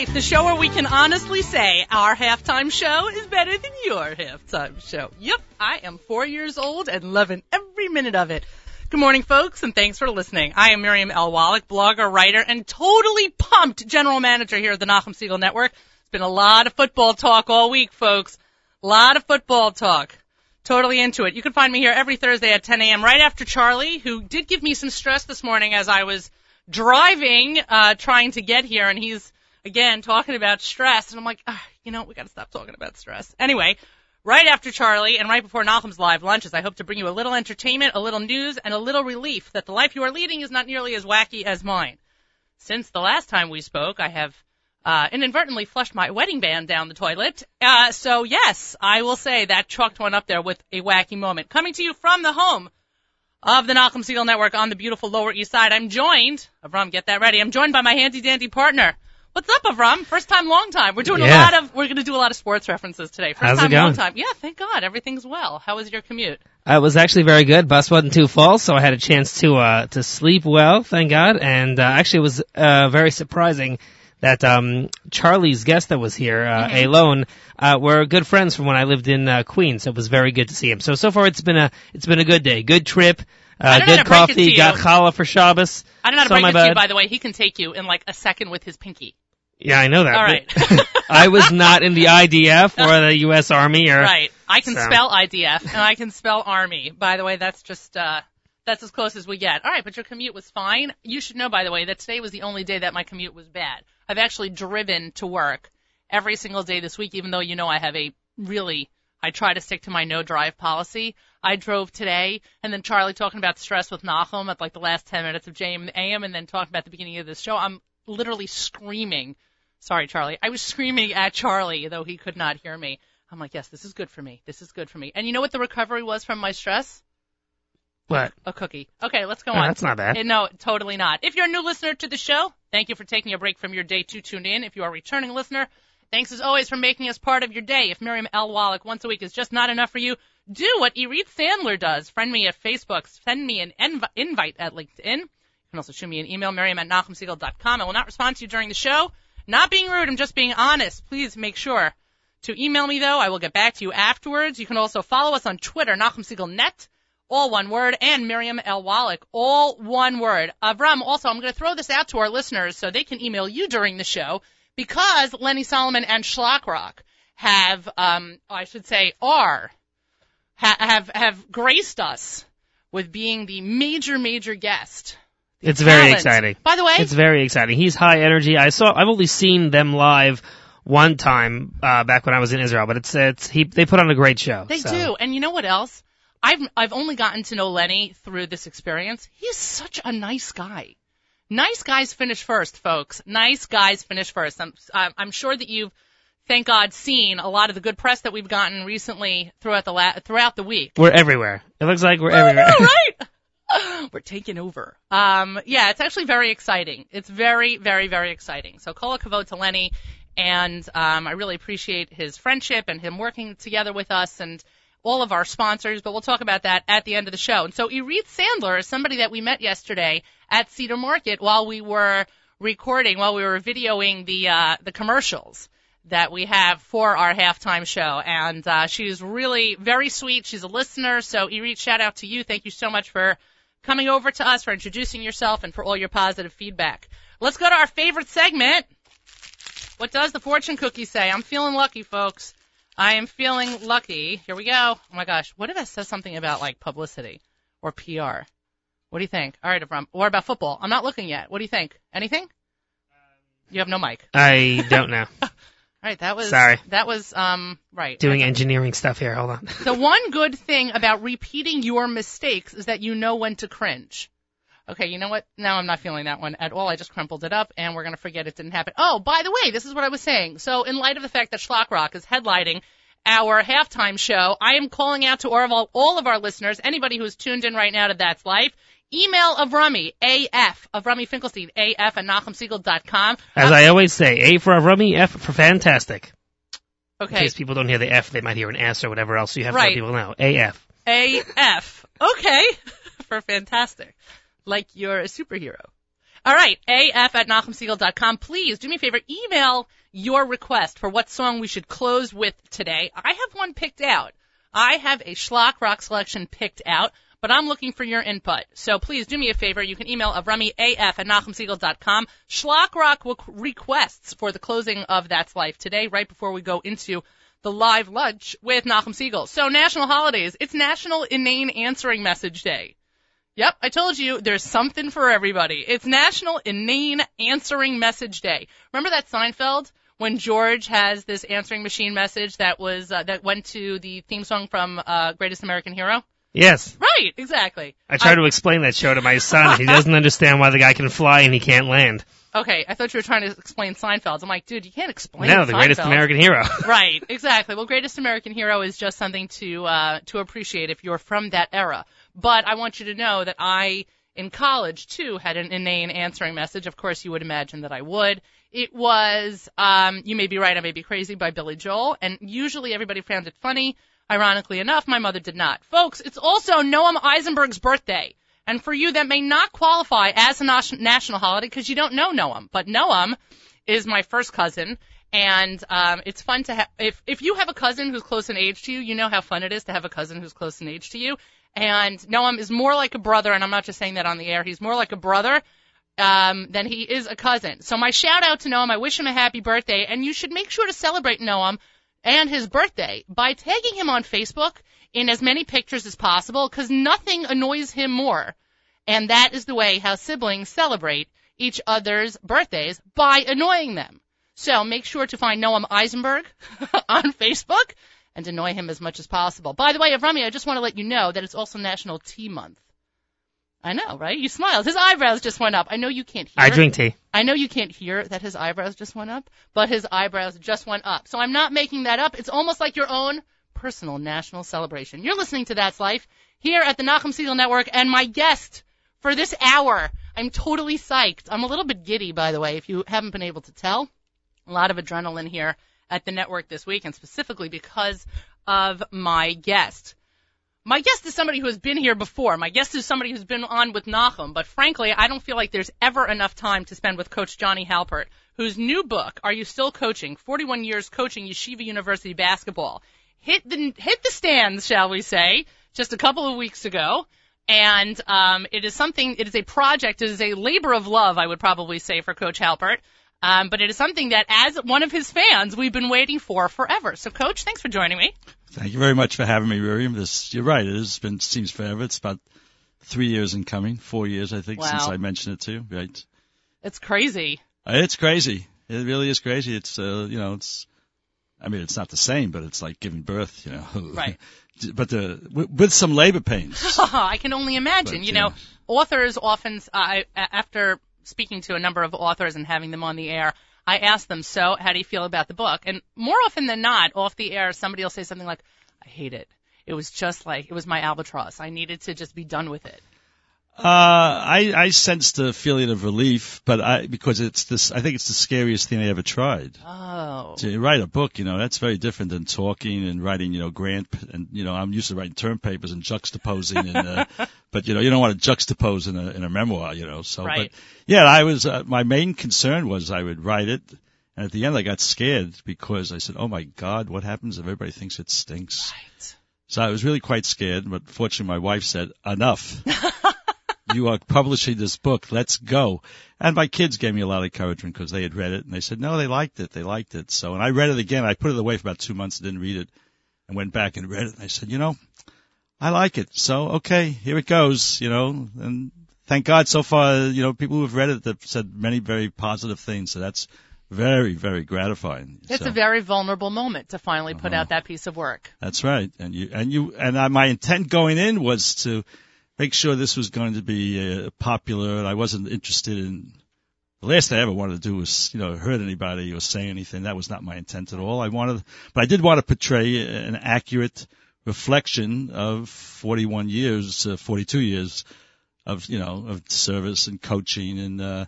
Life, the show where we can honestly say our halftime show is better than your halftime show. Yep, I am four years old and loving every minute of it. Good morning, folks, and thanks for listening. I am Miriam L. Wallach, blogger, writer, and totally pumped general manager here at the Nachum Segal Network. It's been a lot of football talk all week, folks. A lot of football talk. Totally into it. You can find me here every Thursday at 10 a.m. right after Charlie, who did give me some stress this morning as I was driving, uh, trying to get here, and he's again talking about stress, and I'm like, ah, you know, we got to stop talking about stress. Anyway, right after Charlie and right before Nachum's live lunches, I hope to bring you a little entertainment, a little news, and a little relief that the life you are leading is not nearly as wacky as mine. Since the last time we spoke, I have uh, inadvertently flushed my wedding band down the toilet. Uh, so yes, I will say that chalked one up there with a wacky moment. Coming to you from the home of the Nachum Segal Network on the beautiful Lower East Side. I'm joined, Avram, get that ready. I'm joined by my handy dandy partner. What's up, Avram? First time, long time. We're doing Yeah. a lot of, we're going to do a lot of sports references today. First How's it time, long time. Yeah, thank God. Everything's well. How was your commute? Uh, It was actually very good. Bus wasn't too full, so I had a chance to uh to sleep well, thank God. And uh, actually, it was uh very surprising that um Charlie's guest that was here, uh, Mm-hmm. Alone, uh, were good friends from when I lived in uh, Queens. So it was very good to see him. So so far, it's been a it's been a good day, good trip, uh, good to break it to coffee, got challah for Shabbos. I don't know how to Saw break it to you, by the way. He can take you in like a second with his pinky. Yeah, I know that. All right. I was not in the IDF or the U.S. Army or Right. I can So. spell IDF and I can spell Army. By the way, that's just uh that's as close as we get. All right, but your commute was fine. You should know by the way that today was the only day that my commute was bad. I've actually driven to work every single day this week even though you know I have a really I try to stick to my no drive policy. I drove today and then Charlie talking about stress with Nachum at like the last 10 minutes of JM AM and then talking about the beginning of this show. I'm literally screaming Sorry, Charlie. I was screaming at Charlie, though he could not hear me. I'm like, yes, this is good for me. This is good for me. And you know what the recovery was from my stress? what? A cookie. Okay, let's go Oh, on. that's not bad. Uh, No, totally not. If you're a new listener to the show, thank you for taking a break from your day to tune in. If you are a returning listener, thanks as always for making us part of your day. If Miriam L. Wallach once a week is just not enough for you, do what Irit Sandler does. Friend me at Facebook. Send me an env- invite at LinkedIn. You can also shoot me an email, Miriam at NachumSegal.com. I will not respond to you during the show. Not being rude, I'm just being honest. Please make sure to email me though. I will get back to you afterwards. You can also follow us on Twitter, Nachum Segal Net, all one word, and Miriam L. Wallach, all one word. Avram, also, I'm going to throw this out to our listeners so they can email you during the show because Lenny Solomon and Schlock Rock have, um, I should say, are, ha- have, have graced us with being the major, major guest. It's very exciting. By the way, It's very exciting. He's high energy. I saw. I've only seen them live one time uh, back when I was in Israel, but it's it's he. They put on a great show. They so. do. And you know what else? I've I've only gotten to know Lenny through this experience. He's such a nice guy. Nice guys finish first, folks. Nice guys finish first. I'm I'm sure that you've thank God seen a lot of the good press that we've gotten recently throughout the la- throughout the week. We're everywhere. It looks like we're I everywhere. know, right? We're taking over. Um, yeah, it's actually very exciting. It's very, very, very exciting. So Kol Hakavod to Lenny, and um, I really appreciate his friendship and him working together with us and all of our sponsors, but we'll talk about that at the end of the show. And so Irit Sandler is somebody that we met yesterday at Cedar Market while we were recording, while we were videoing the uh, the commercials that we have for our halftime show. And uh, she's really very sweet. She's a listener. So, Irit, shout out to you. Thank you so much for coming over to us, for introducing yourself, and for all your positive feedback. Let's go to our favorite segment. What does the fortune cookie say? I'm feeling lucky, folks. I am feeling lucky. Here we go. Oh my gosh. What if I says something about like publicity or PR? What do you think? All right, Avram. Or about football? I'm not looking yet. What do you think? Anything? You have no mic. I don't know. All right, that was Sorry. That was um right. Doing engineering stuff here. Hold on. The one good thing about repeating your mistakes is that you know when to cringe. Okay, you know what? Now I'm not feeling that one at all. I just crumpled it up and we're going to forget it didn't happen. Oh, by the way, this is what I was saying. So in light of the fact that Schlock Rock is headlining our halftime show, I am calling out to all of, all, of our listeners, anybody who's tuned in right now to That's Life, email Avrami, AF, Avrami Finkelstein, AF at NachumSegal.com. As I always say, A for rummy, F for fantastic. Okay. In case people don't hear the F, they might hear an S or whatever else. So you have to Right. let people know. AF. AF. Okay. For fantastic. Like you're a superhero. All right, af at nachumsegal.com. Please do me a favor, email your request for what song we should close with today. I have one picked out. I have a schlock rock selection picked out, but I'm looking for your input. So please do me a favor. You can email Avrami af at nachumsegal.com. Schlock rock requests for the closing of That's Life today, right before we go into the live lunch with Nachum Segal. So national holidays. It's National Inane Answering Message Day. Yep, I told you there's something for everybody. It's National Inane Answering Message Day. Remember that Seinfeld when George has this answering machine message that was uh, that went to the theme song from uh, Greatest American Hero? Yes. Right, exactly. I try I, to explain that show to my son. He doesn't understand why the guy can fly and he can't land. Okay, I thought you were trying to explain Seinfeld. I'm like, dude, you can't explain. No, the Seinfeld. greatest American hero. right, exactly. Well, greatest American hero is just something to uh, to appreciate if you're from that era. But I want you to know that I, in college too, had an inane answering message. Of course, you would imagine that I would. It was um, "You May Be Right, I May Be Crazy" by Billy Joel, and usually everybody found it funny. Ironically enough, my mother did not. Folks, it's also Noam Eisenberg's birthday. And for you, that may not qualify as a national holiday because you don't know Noam. But Noam is my first cousin, and um, it's fun to have. If if you have a cousin who's close in age to you, you know how fun it is to have a cousin who's close in age to you. And Noam is more like a brother, and I'm not just saying that on the air. He's more like a brother um, than he is a cousin. So my shout out to Noam. I wish him a happy birthday, and you should make sure to celebrate Noam and his birthday by tagging him on Facebook in as many pictures as possible because nothing annoys him more and that is the way how siblings celebrate each other's birthdays by annoying them. So make sure to find Noam Eisenberg on Facebook and annoy him as much as possible. By the way, Avrami, I just want to let you know that it's also National Tea Month. I know, right? You smiled. His eyebrows just went up. I know you can't hear. I drink tea. I know you can't hear that his eyebrows just went up, but his eyebrows just went up. So I'm not making that up. It's almost like your own personal national celebration. You're listening to That's Life here at the Nachum Segal Network, and my guest for this hour. I'm totally psyched. I'm a little bit giddy, by the way, if you haven't been able to tell. A lot of adrenaline here at the network this week, and specifically because of my guest. My guest is somebody who has been here before. My guest is somebody who's been on with Nachum, but frankly, I don't feel like there's ever enough time to spend with Coach Johnny Halpert, whose new book, Are You Still Coaching? 41 Years Coaching Yeshiva University Basketball, hit the, hit the stands, shall we say, just a couple of weeks ago and um, it is something. It is a project. It is a labor of love, I would probably say, for Coach Halpert. Um, but it is something that, as one of his fans, we've been waiting for forever. So, Coach, thanks for joining me. Thank you very much for having me, Miriam. This, you're right. It has been seems forever. It's about three years in coming, four years, I think, wow. since I mentioned it to you. Right? It's crazy. Uh, it's crazy. It really is crazy. It's, uh, you know, it's. I mean, it's not the same, but it's like giving birth, you know. Right. but the, with some labor pains. I can only imagine. But, you know, authors often, uh, after speaking to a number of authors and having them on the air, I ask them, so how do you feel about the book? And more often than not, off the air, somebody will say something like, I hate it. It was just like, it was my albatross. I needed to just be done with it. Uh, I, I sensed a feeling of relief, but I, because it's this, I think it's the scariest thing I ever tried. Oh. To write a book, you know, that's very different than talking and writing, you know, grant, and, you know, I'm used to writing term papers and juxtaposing and, uh, but, you know, you don't want to juxtapose in a, in a memoir, you know, so, right. but yeah, I was, uh, my main concern was I would write it, and at the end I got scared because I said, oh my God, what happens if everybody thinks it stinks? Right. So I was really quite scared, but fortunately my wife said, enough. you are publishing this book. Let's go. And my kids gave me a lot of encouragement because they had read it and they said, no, they liked it. They liked it. So, and I read it again. I put it away for about two months and didn't read it and went back and read it. And I said, you know, I like it. So, okay, here it goes, you know, and thank God so far, you know, people who have read it have said many very positive things. So that's very, very gratifying. It's so, a very vulnerable moment to finally put uh-huh. out that piece of work. That's right. And you, and you, and I, my intent going in was to, make sure this was going to be uh, popular. And I wasn't interested in the last thing I ever wanted to do was, you know, hurt anybody or say anything. That was not my intent at all. I wanted, but I did want to portray an accurate reflection of 41 years, uh, 42 years of, you know, of service and coaching. And, uh,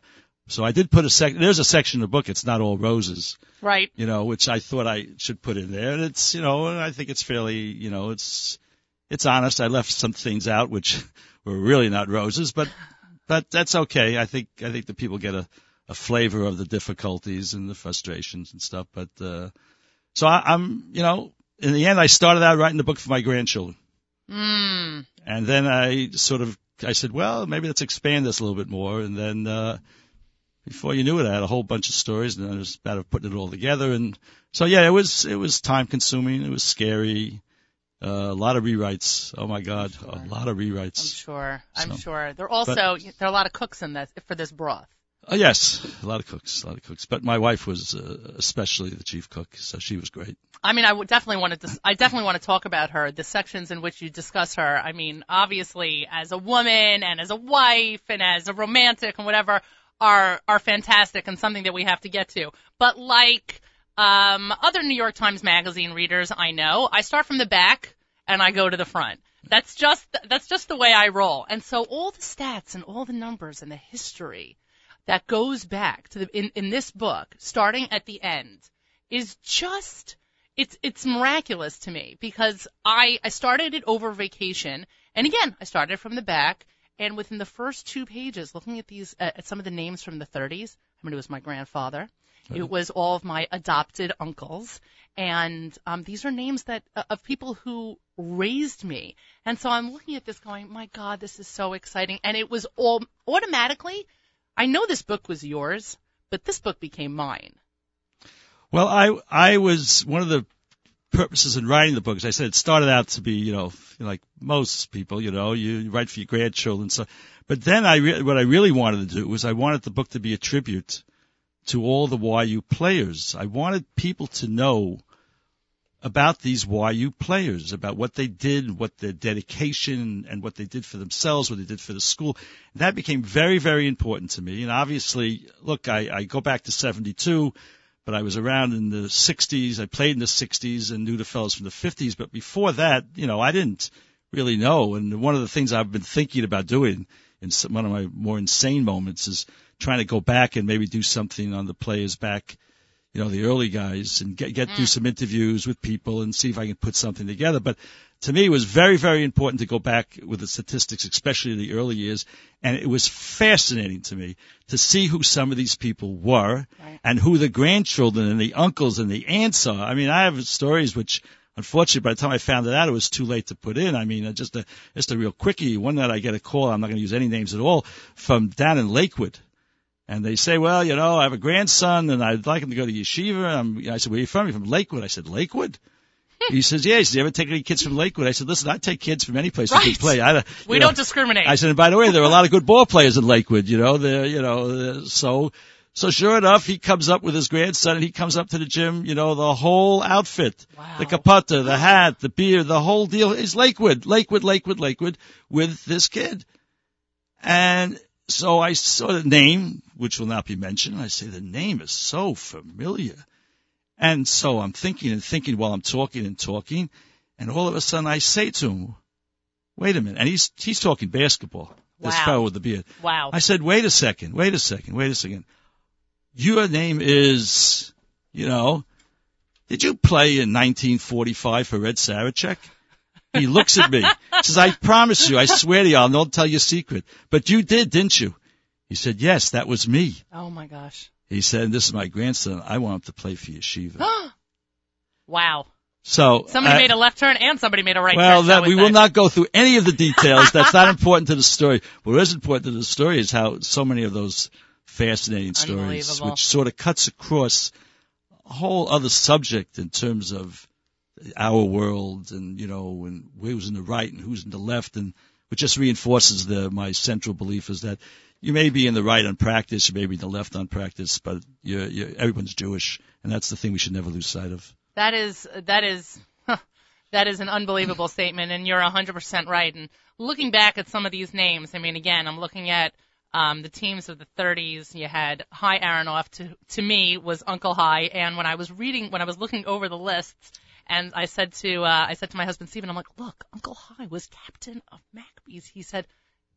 so I did put a sec, there's a section in the book, it's not all roses. Right. You know, which I thought I should put in there. And it's, you know, and I think it's fairly, you know, it's, it's honest. I left some things out which were really not roses, but but that's okay. I think I think the people get a, a flavor of the difficulties and the frustrations and stuff. But uh, so I, I'm, you know, in the end, I started out writing the book for my grandchildren, Mm. and then I sort of I said, well, maybe let's expand this a little bit more, and then. uh before you knew it, I had a whole bunch of stories, and I was about putting it all together. And so, yeah, it was it was time consuming. It was scary. Uh, a lot of rewrites. Oh my God, a lot of rewrites. I'm sure. I'm So- sure. There are also there are a lot of cooks in this for this broth. Oh yes, a lot of cooks, a lot of cooks. But my wife was uh, especially the chief cook, so she was great. I mean, I would definitely want to. Dis- I definitely want to talk about her. The sections in which you discuss her. I mean, obviously, as a woman and as a wife and as a romantic and whatever, are are fantastic and something that we have to get to. But like um, other New York Times Magazine readers, I know I start from the back and I go to the front. That's just that's just the way I roll. And so all the stats and all the numbers and the history that goes back to the in, in this book, starting at the end, is just it's it's miraculous to me because I I started it over vacation, and again I started from the back, and within the first two pages, looking at these uh, at some of the names from the 30s, I mean it was my grandfather, it was all of my adopted uncles, and um, these are names that uh, of people who raised me, and so I'm looking at this going, my God, this is so exciting, and it was all automatically. I know this book was yours, but this book became mine. Well, I I was one of the purposes in writing the book. As I said, it started out to be, you know, like most people, you know, you write for your grandchildren. So, but then I re- what I really wanted to do was I wanted the book to be a tribute to all the YU players. I wanted people to know about these YU players, about what they did, what their dedication and what they did for themselves, what they did for the school. That became very, very important to me. And obviously, look, I, I go back to 72, but I was around in the 60s. I played in the 60s and knew the fellows from the 50s. But before that, you know, I didn't really know. And one of the things I've been thinking about doing in some, one of my more insane moments is trying to go back and maybe do something on the players back you know, the early guys and get, get do some interviews with people and see if I can put something together. But to me, it was very, very important to go back with the statistics, especially the early years. And it was fascinating to me to see who some of these people were Right. and who the grandchildren and the uncles and the aunts are. I mean, I have stories which Unfortunately, by the time I found it out, it was too late to put in. I mean, uh, just a just a real quickie. One night I get a call. I'm not going to use any names at all from down in Lakewood, and they say, well, you know, I have a grandson and I'd like him to go to yeshiva. I'm, I said, where are you from? You're from Lakewood. I said, Lakewood? he says, yeah. He says, you ever take any kids from Lakewood? I said, listen, I take kids from any place that Right. can play. I, We know, don't discriminate. I said, and by the way, there are a lot of good ball players in Lakewood, you know, they're, you know, so, so sure enough, he comes up with his grandson and he comes up to the gym, you know, the whole outfit. Wow. The caputta, the hat, the beard, the whole deal is Lakewood, Lakewood, Lakewood, Lakewood with this kid. And so I saw the name, which will not be mentioned. I say the name is so familiar. And so I'm thinking and thinking while I'm talking and talking. And all of a sudden I say to him, wait a minute. And he's, he's talking basketball. This fellow with the beard. wow. I said, wait a second, wait a second, wait a second. Your name is, you know, did you play in 1945 for Red Sarachek? He looks at me, says, I promise you, I swear to you, I'll not tell you a secret. But you did, didn't you? He said, yes, that was me. oh my gosh. He said, this is my grandson. I want him to play for yeshiva. Wow. So Somebody I- made a left turn and somebody made a right turn. well, turn. that we say. will not go through any of the details. That's not important to the story. What is important to the story is how so many of those fascinating stories, which sort of cuts across a whole other subject in terms of our world and you know and who's in the right and who's in the left and which just reinforces the my central belief is that you may be in the right on practice, you may be in the left on practice, but you're, you're, everyone's Jewish, and that's the thing we should never lose sight of. That is that is that is an unbelievable statement, and you're 100% right. And looking back at some of these names, I mean, again, I'm looking at um, the teams of the 30s. You had Hy Aronoff. To to me was Uncle Hy, and when I was reading, when I was looking over the lists, and I said to uh, I said to my husband Stephen, I'm like, look, Uncle Hy was captain of Maccabees. He said.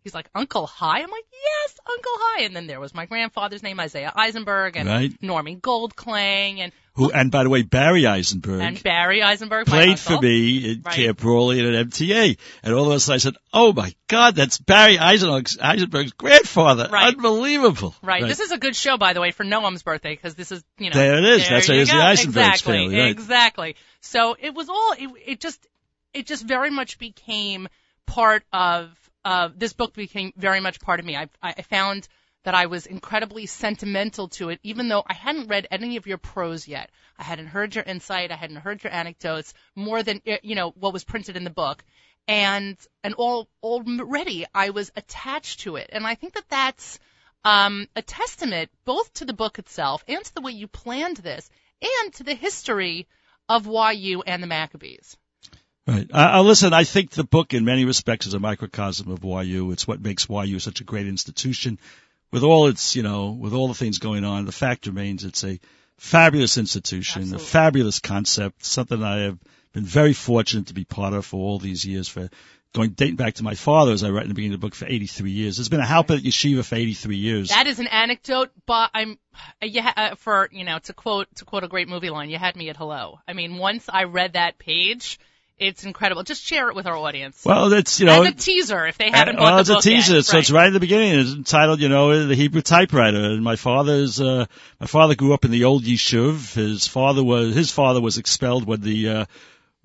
He's like, Uncle Hy? I'm like, yes, Uncle Hy. And then there was my grandfather's name, Isaiah Eisenberg, and Right. Normie Goldklang, and, Who, and by the way, Barry Eisenberg and Barry Eisenberg. played for me in Right. Camp Raleigh and at MTA. And all of a sudden I said, oh my God, that's Barry Eisenberg's, Eisenberg's grandfather. Right. Unbelievable. Right. This is a good show, by the way, for Noam's birthday, because this is, you know. There it is. That's it's the go. Eisenberg's exactly, family, right. Exactly. So it was all, it, it just, it just very much became part of, uh, this book became very much part of me. I, I found that I was incredibly sentimental to it, even though I hadn't read any of your prose yet. I hadn't heard your insight. I hadn't heard your anecdotes more than, eh, you know, what was printed in the book. And, and all, already I was attached to it. And I think that that's, um, a testament both to the book itself and to the way you planned this and to the history of YU and the Maccabees. Right. Uh, listen, I think the book in many respects is a microcosm of YU. It's what makes YU such a great institution. With all its, you know, with all the things going on, the fact remains it's a fabulous institution, Absolutely. a fabulous concept, something I have been very fortunate to be part of for all these years for going dating back to my father, as I write in the beginning of the book, for 83 years. It's been a Halpert yeshiva for 83 years. That is an anecdote, but I'm, uh, for, you know, to quote, to quote a great movie line, you had me at hello. I mean, once I read that page, it's incredible. Just share it with our audience. well, it's, you know, As a teaser, if they haven't well, it's a teaser, yet. so it's right at the beginning. It's entitled, you know, the Hebrew typewriter. And my father's, uh, my father grew up in the old yeshuv. His father was, his father was expelled when the, uh,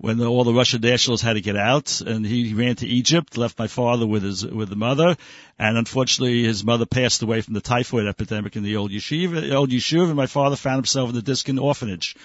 when the, all the Russian nationals had to get out, and he, he ran to Egypt, left my father with his with the mother, and unfortunately his mother passed away from the typhoid epidemic in the old yeshiva, old yeshuv, and my father found himself in the Diskin orphanage,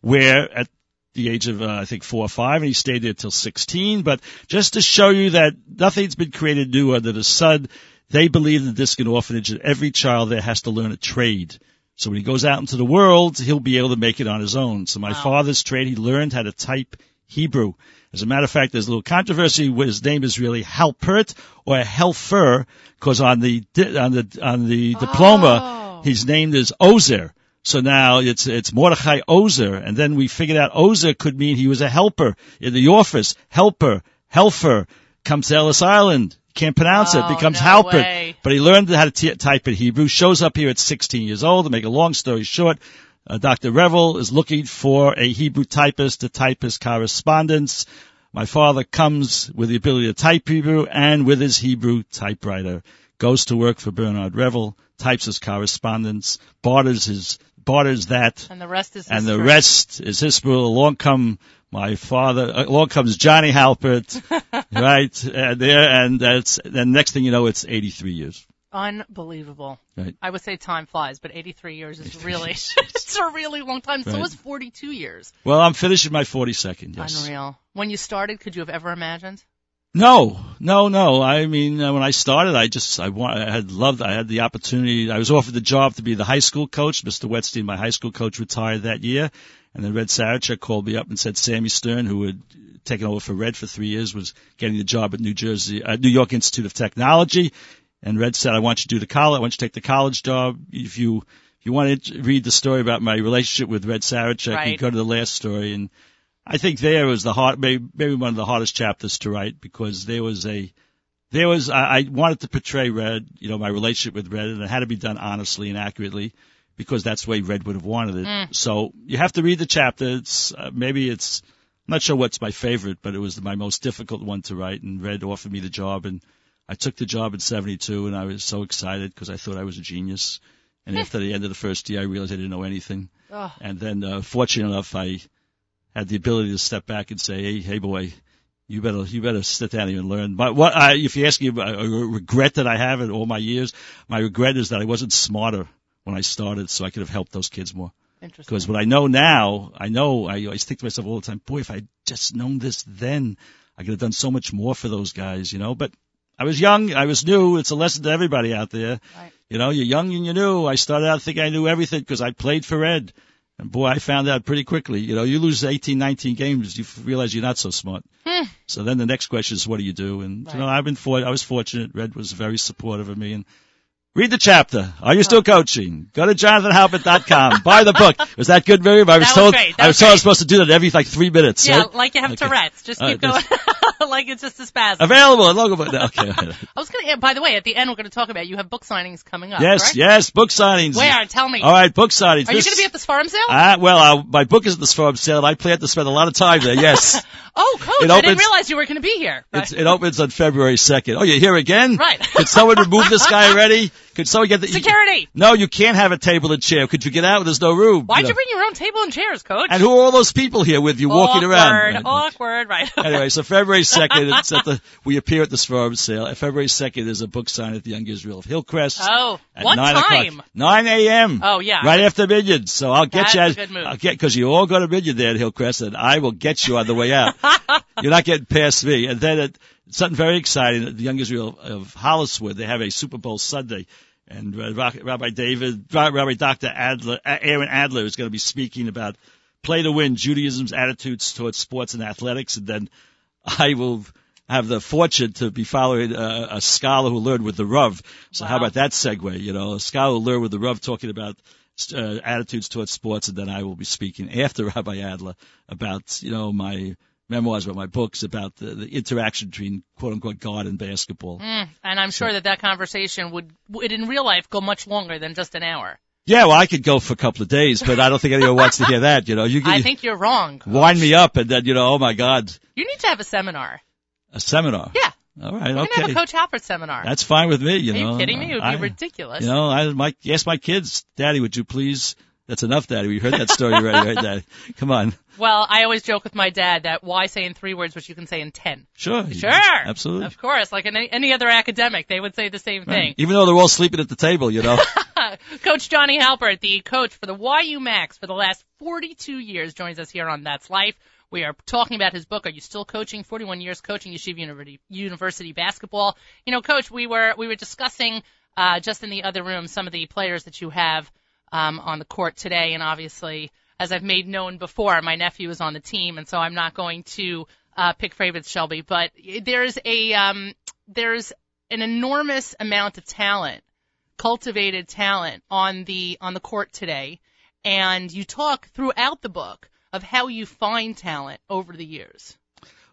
where at the age of uh, I think four or five, and he stayed there till 16. But just to show you that nothing's been created new under the sun, they believe in the Diskin orphanage that every child there has to learn a trade. So when he goes out into the world, he'll be able to make it on his own. So my Wow. father's trade, he learned how to type Hebrew. As a matter of fact, there's a little controversy. His name is really Halpert or Helfer, because on the di- on the on the diploma, Oh. he's named as Ozer. So now it's it's Mordechai Ozer, and then we figured out Ozer could mean he was a helper in the office. Helper, helfer, comes to Ellis Island. Can't pronounce it. Oh, Becomes no Halpert. way. But he learned how to t- type in Hebrew. Shows up here at 16 years old. To make a long story short, uh, Dr. Revel is looking for a Hebrew typist to type his correspondence. My father comes with the ability to type Hebrew and with his Hebrew typewriter. Goes to work for Bernard Revel, types his correspondence, barters his, barters that, And the rest is and the rest is history. Along come my father, uh, along comes Johnny Halpert, right, uh, there, and that's, then next thing you know, it's 83 years. Unbelievable. Right. I would say time flies, but 83 years is really, it's a really long time. So Right. is 42 years. Well, I'm finishing my 42nd, yes. Unreal. When you started, could you have ever imagined? No, no, no. I mean, uh, when I started, I just, I, wa- I had loved, I had the opportunity, I was offered the job to be the high school coach. Mr. Wetstein, my high school coach, retired that year. And then Red Sarachek called me up and said Sammy Stern, who had taken over for Red for three years, was getting the job at New Jersey, uh, New York Institute of Technology. And Red said, I want you to do the college, I want you to take the college job. If you, if you want to read the story about my relationship with Red Sarachek, you go to the last story. And I think there was the hard, maybe, maybe one of the hardest chapters to write because there was a, there was, I, I wanted to portray Red, you know, my relationship with Red, and it had to be done honestly and accurately because that's the way Red would have wanted it. So you have to read the chapter. It's, uh, maybe it's, I'm not sure what's my favorite, but it was my most difficult one to write, and Red offered me the job, and I took the job in 72, and I was so excited because I thought I was a genius. And after the end of the first year, I realized I didn't know anything. Ugh. And then, uh, fortunate enough, I had the ability to step back and say, "Hey, hey, boy, you better, you better sit down here and learn." But what I, if you ask me a regret that I have in all my years, my regret is that I wasn't smarter when I started, so I could have helped those kids more. Interesting. Because what I know now, I know, I always think to myself all the time, boy, if I just known this then, I could have done so much more for those guys, you know, but I was young, I was new, it's a lesson to everybody out there. Right. You know, you're young and you're new. I started out thinking I knew everything because I played for Red. And boy, I found out pretty quickly, you know, you lose 18, 19 games, you realize you're not so smart. Eh. So then the next question is, what do you do? And, you know, I've been for, I was fortunate. Red was very supportive of me and Read the chapter. Are you still coaching? Go to jonathanhalpert.com. Buy the book. Was that good, Miriam? I was was told great. I was told I was supposed to do that every like three minutes. Yeah, right? like you have Okay. Tourette's. Just All keep right, going. like it's just a spasm. Available at local. Okay. I was gonna. By the way, at the end, we're gonna talk about you have book signings coming up. yes, correct? yes. Book signings. Where? Tell me. All right, book signings. Are you gonna be at this Seforim sale? Ah, well, uh, my book is at the Seforim sale. and I plan to spend a lot of time there. Yes, oh, coach, it I didn't opens- realize you were gonna be here. it's, it opens on February second. Oh, you're here again? Right. Did someone remove this guy already? Could someone get the Security. No, you can't have a table and chair. Could you get out? There's no room. Why'd know. you bring your own table and chairs, coach? And who are all those people here with you walking awkward, around? Awkward, awkward, right? anyway, so February 2nd, it's at the, we appear at the Seforim sale. February 2nd, there's a book sign at the Young Israel of Hillcrest. Oh, at what 9 time? O'clock. 9 a.m. Oh, yeah. Right after minyans. So I'll get That's you. a move. I'll get, cause you all go to minyan there at Hillcrest and I will get you on the way out. You're not getting past me. And then it, something very exciting at the Young Israel of Holliswood, they have a Super Bowl Sunday. And uh, Rabbi David, Rabbi Dr. Adler, Aaron Adler is going to be speaking about play to win, Judaism's attitudes towards sports and athletics. And then I will have the fortune to be following a, a scholar who learned with the Rav. So how about that segue? You know, a scholar who learned with the Rav talking about uh, attitudes towards sports, and then I will be speaking after Rabbi Adler about you know my memoirs, about my books, about the, the interaction between quote unquote God and basketball. Mm, and I'm sure that that conversation would, would in real life go much longer than just an hour. Yeah, well, I could go for a couple of days, but I don't think anyone wants to hear that. You know, you I think you're wrong. wind me up, and then you know, oh my God, You need to have a seminar. a seminar. Yeah. All right, We're gonna have a Coach Halpert seminar. that's fine with me. You Are know, you kidding me? It would be I- ridiculous. You know, I my ask my kids, Daddy, would you please? That's enough, Daddy. We heard that story already, right, Daddy? Come on, Well, I always joke with my dad that why say in three words what you can say in ten? sure, Sure. absolutely. Of course, like any, any other academic, they would say the same thing. Even though they're all sleeping at the table, you know. coach Johnny Halpert, the coach for the YU Macs for the last 42 years, joins us here on That's Life. We are talking about his book. Are you still coaching? 41 years coaching Yeshiva University, University basketball. You know, coach, we were we were discussing uh, just in the other room some of the players that you have um, on the court today, and obviously, as I've made known before, my nephew is on the team, and so I'm not going to uh, pick favorites, Shelby. But there's a um, there's an enormous amount of talent cultivated talent on the on the court today and you talk throughout the book of how you find talent over the years.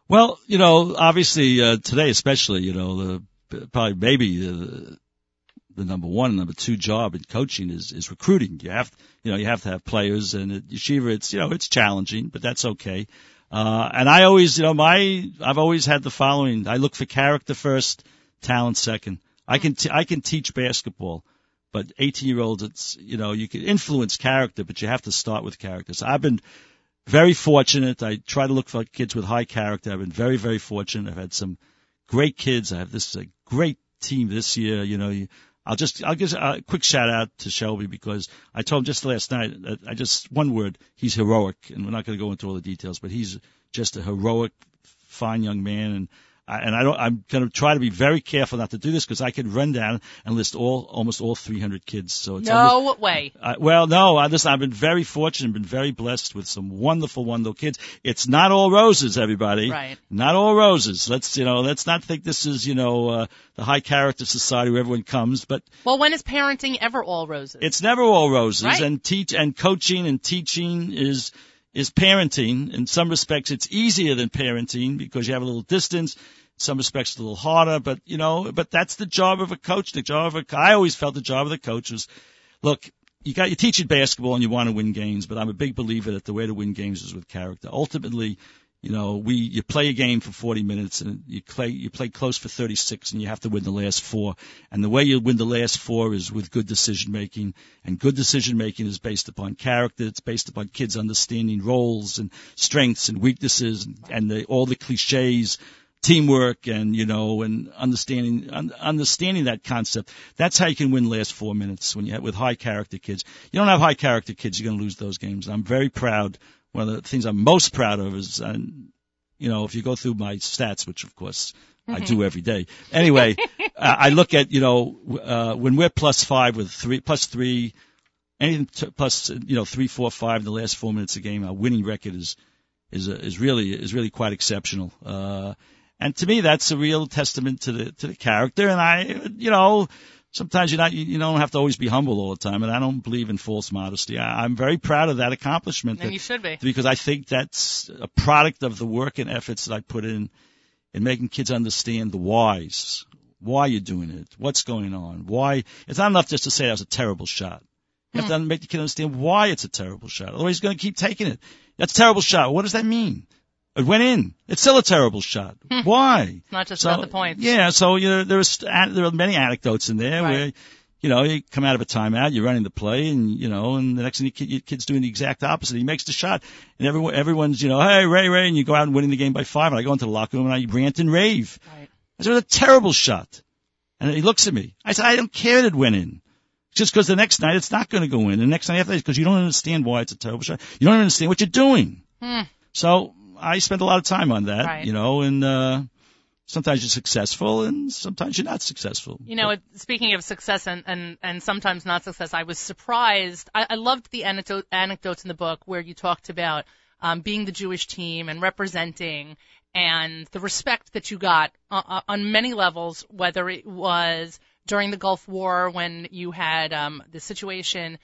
Well, you know, obviously uh, today, especially, you know, the probably maybe the, the number one, and number two job in coaching is is recruiting. You have, you know, you have to have players, and at yeshiva, it's you know, it's challenging, but that's okay. Uh, and I always, you know, my I've always had the following: I look for character first, talent second. I can t- I can teach basketball, but 18 year olds, it's you know, you can influence character, but you have to start with character. So I've been very fortunate. I try to look for kids with high character. I've been very, very fortunate. I've had some great kids. I have this a great team this year. You know, you, I'll just I'll give a quick shout out to Shelby because I told him just last night. I just one word. He's heroic, and we're not going to go into all the details, but he's just a heroic, fine young man, and. I, and I don't, I'm going to try to be very careful not to do this because I could run down and list all, almost all 300 kids. So it's almost, No way. uh, well, no, I, listen, I've been very fortunate, been very blessed with some wonderful, wonderful kids. It's not all roses, everybody. Right. Not all roses. Let's, you know, let's not think this is, you know, uh, the high character society where everyone comes, but Well, when is parenting ever all roses? it's never all roses. Right. And teach and coaching and teaching is is parenting. In some respects, it's easier than parenting because you have a little distance. In some respects, it's a little harder. But you know, but that's the job of a coach. The job of a I always felt the job of the coach was, look. You got you're teaching basketball and you want to win games, but I'm a big believer that the way to win games is with character. Ultimately, you know, we you play a game for 40 minutes and you play you play close for 36 and you have to win the last four. And the way you win the last four is with good decision making. And good decision making is based upon character. It's based upon kids understanding roles and strengths and weaknesses and, and the, all the cliches teamwork and you know and understanding un- understanding that concept that's how you can win the last four minutes when you have with high character kids you don't have high character kids you're going to lose those games i'm very proud one of the things i'm most proud of is and you know if you go through my stats which of course I do every day. Anyway, uh, I look at you know uh, when we're plus five with three plus three, anything t- plus you know three, four, five in the last four minutes of the game. Our winning record is is uh, is really is really quite exceptional. Uh, and to me, that's a real testament to the to the character. And I, you know, sometimes you're not, you, don't have to always be humble all the time. And I don't believe in false modesty. I, I'm very proud of that accomplishment. And that- you should be. because I think that's a product of the work and efforts that I put in in making kids understand the whys, why you're doing it, what's going on, why. It's not enough just to say that was a terrible shot. You have hmm. to make the kid understand why it's a terrible shot. Otherwise, he's going to keep taking it. That's a terrible shot. What does that mean? It went in. It's still a terrible shot. Why? Not just So, about the points. Yeah, so you know, there's there are many anecdotes in there Right. where you know you come out of a timeout, you're running the play, and you know, and the next thing your kid's doing the exact opposite. He makes the shot, and everyone everyone's you know, hey Ray Ray, and you go out and winning the game by five. And I go into the locker room and I rant and rave. Right. I said, it was a terrible shot, and he looks at me. I said, I don't care that it went in. Just because the next night it's not going to go in. The next night after that, because you don't understand why it's a terrible shot. You don't understand what you're doing. Hmm. So I spend a lot of time on that, Right. you know, and uh sometimes you're successful and sometimes you're not successful. You know, it, speaking of success and, and, and sometimes not success, I was surprised. I, I loved the anecdote, anecdotes in the book where you talked about um, being the Jewish team and representing and the respect that you got uh, uh, on many levels, whether it was during the Gulf War when you had um, the situation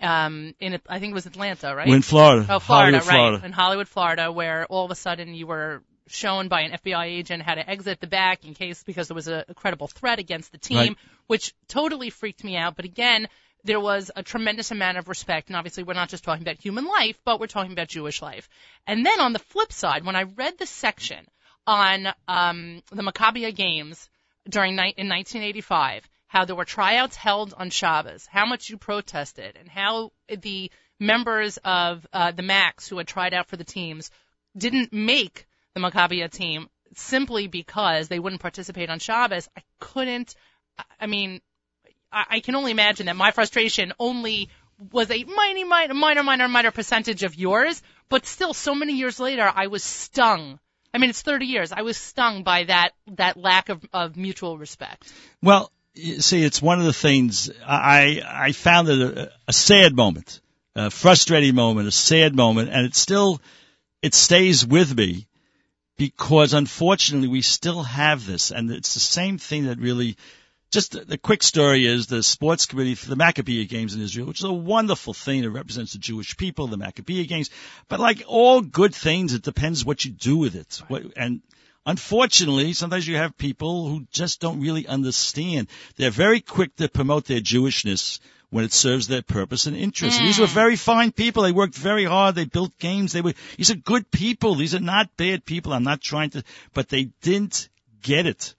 um, in, I think it was Atlanta, right? We're in Florida. Oh, Florida, Hollywood, right. Florida. In Hollywood, Florida, where all of a sudden you were shown by an FBI agent how to exit the back in case because there was a, a credible threat against the team, Right. which totally freaked me out. But again, there was a tremendous amount of respect, and obviously we're not just talking about human life, but we're talking about Jewish life. And then on the flip side, when I read the section on um, the Maccabiah games during ni- in 1985, how there were tryouts held on Shabbos, how much you protested, and how the members of uh, the Macs who had tried out for the teams didn't make the Maccabiah team simply because they wouldn't participate on Shabbos. I couldn't. I- mean, I, I can only imagine that my frustration only was a minor, minor, minor, minor, minor percentage of yours, but still, so many years later, I was stung. I mean, it's 30 years. I was stung by that that lack of, of mutual respect. Well, see, it's one of the things I I found it a, a sad moment, a frustrating moment, a sad moment, and it still it stays with me because unfortunately we still have this, and it's the same thing that really. Just the, quick story is the sports committee for the Maccabiah Games in Israel, which is a wonderful thing. It represents the Jewish people, the Maccabiah Games. But like all good things, it depends what you do with it. What, and unfortunately, sometimes you have people who just don't really understand. They're very quick to promote their Jewishness when it serves their purpose and interest. These were mm. very fine people. They worked very hard. They built games. They were, these are good people. These are not bad people. I'm not trying to, but they didn't get it.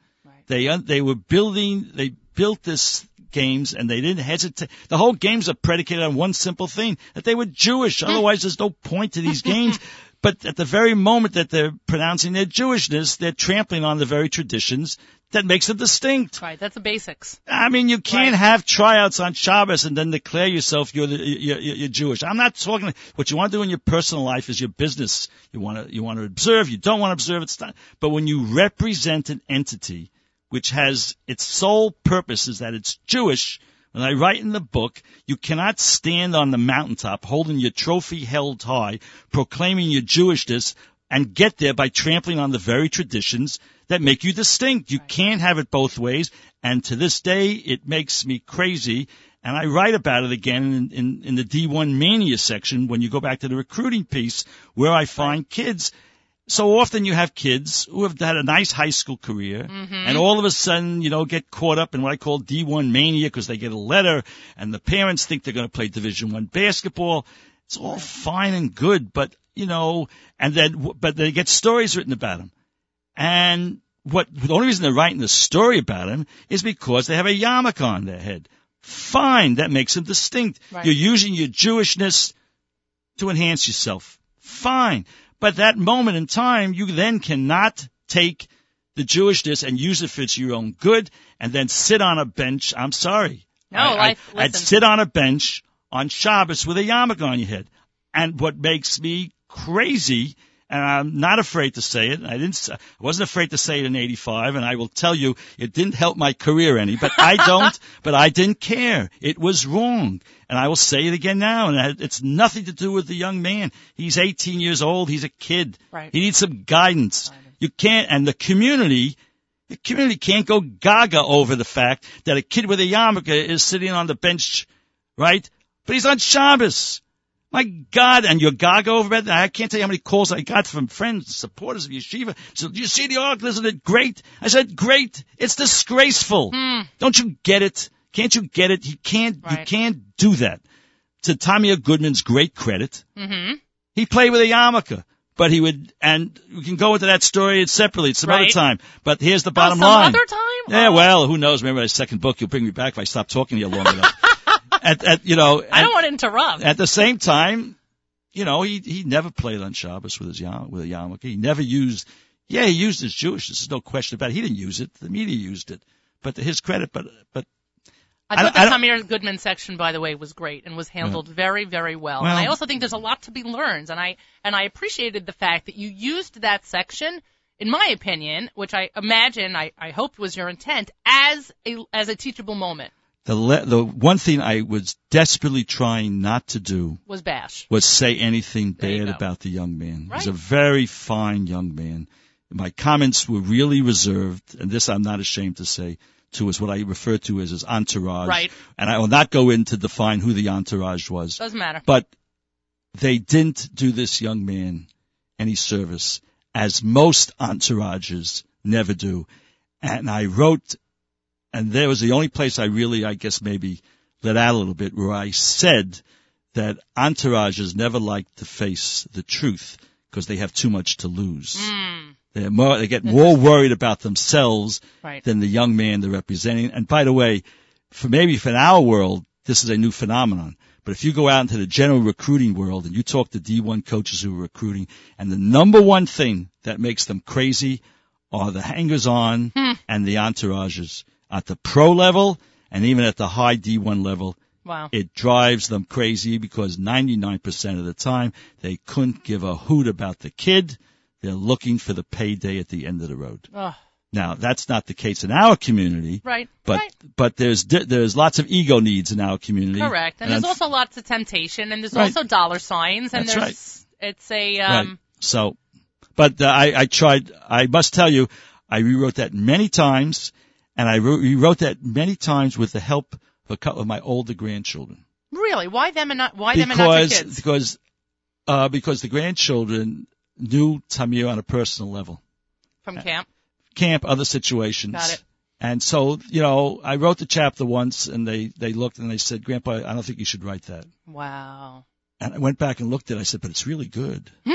They, uh, they were building, they built this games and they didn't hesitate. The whole games are predicated on one simple thing, that they were Jewish. Otherwise there's no point to these games. But at the very moment that they're pronouncing their Jewishness, they're trampling on the very traditions that makes them distinct. Right. That's the basics. I mean, you can't Right. have tryouts on Shabbos and then declare yourself you're, the, you're, you're you're Jewish. I'm not talking. What you want to do in your personal life is your business. You want to you want to observe. You don't want to observe. It's not. But when you represent an entity which has its sole purpose is that it's Jewish. When I write in the book, you cannot stand on the mountaintop holding your trophy held high, proclaiming your Jewishness, and get there by trampling on the very traditions that make you distinct. You can't have it both ways. And to this day, it makes me crazy. And I write about it again in, in, in the D1 mania section when you go back to the recruiting piece where I find kids so often you have kids who have had a nice high school career mm-hmm. and all of a sudden, you know, get caught up in what I call D1 mania because they get a letter and the parents think they're going to play Division One basketball. It's all fine and good, but you know, and then, but they get stories written about them. And what, the only reason they're writing the story about them is because they have a yarmulke on their head. Fine, that makes them distinct. Right. You're using your Jewishness to enhance yourself. Fine. But that moment in time, you then cannot take the Jewishness and use it for your own good and then sit on a bench. I'm sorry. No, I, I, I'd sit on a bench on Shabbos with a yarmulke on your head. And what makes me crazy, and I'm not afraid to say it, I didn't, I wasn't afraid to say it in 85, and I will tell you, it didn't help my career any, but I don't, but I didn't care. It was wrong. And I will say it again now, and it's nothing to do with the young man. He's 18 years old, he's a kid. Right. He needs some guidance. You can't, and the community The community can't go gaga over the fact that a kid with a yarmulke is sitting on the bench, right? But he's on Shabbos. My God, and you're gaga over it. I can't tell you how many calls I got from friends, supporters of Yeshiva. So, do you see the article? Isn't it great? I said, great. It's disgraceful. Don't you get it? Can't you get it? You can't, you can't do that. To Tamir Goodman's great credit, Mm-hmm. he played with a yarmulke, but he would, and we can go into that story separately at some other time. But here's the bottom oh, some line. other time? Yeah, Oh. well, who knows? Maybe my second book, you'll bring me back if I stop talking to you long enough. at, at, you know, I don't want to interrupt. at the same time, you know, he, he never played on Shabbos with his yam, with a yarmulke. He never used, yeah, he used his Jewish. There's no question about it. He didn't use it. The media used it. But to his credit, but, but I I thought don't- the I Tamir Goodman section, by the way, was great and was handled very, very well. Well- and I also think there's a lot to be learned, and I and I appreciated the fact that you used that section, in my opinion, which I imagine, I, I hoped was your intent, as a as a teachable moment. The, le- the one thing I was desperately trying not to do Was Bash. was say anything bad about the young man. He's Right. a very fine young man. My comments were really reserved, and this I'm not ashamed to say, to is what I refer to as his entourage. Right. And I will not go in to define who the entourage was. Doesn't matter. But they didn't do this young man any service, as most entourages never do. And I wrote, and there was the only place I really, I guess, maybe let out a little bit, where I said that entourages never like to face the truth because they have too much to lose. Mm, They're more, they get more worried about themselves right. than the young man they're representing. And by the way, for maybe for our world, this is a new phenomenon. But if you go out into the general recruiting world and you talk to D1 coaches who are recruiting, and the number one thing that makes them crazy are the hangers on Hmm. and the entourages at the pro level and even at the high D1 level. Wow. It drives them crazy because 99% of the time they couldn't give a hoot about the kid. They're looking for the payday at the end of the road. Oh, Now, that's not the case in our community, right. but right. but there's there's lots of ego needs in our community. Correct. And, there's I'm- also lots of temptation, and there's Right. also dollar signs, and That's there's it's a right. um. So, but uh, I I tried. I must tell you, I rewrote that many times, and I re- rewrote that many times with the help of a couple of my older grandchildren. Really, why them and not why them and not your because kids? because uh, because the grandchildren knew Tamir on a personal level, From camp. camp, other situations. Got it. And so, you know, I wrote the chapter once, and they they looked and they said, "Grandpa, I don't think you should write that." Wow. And I went back and looked at it. I said, "But it's really good."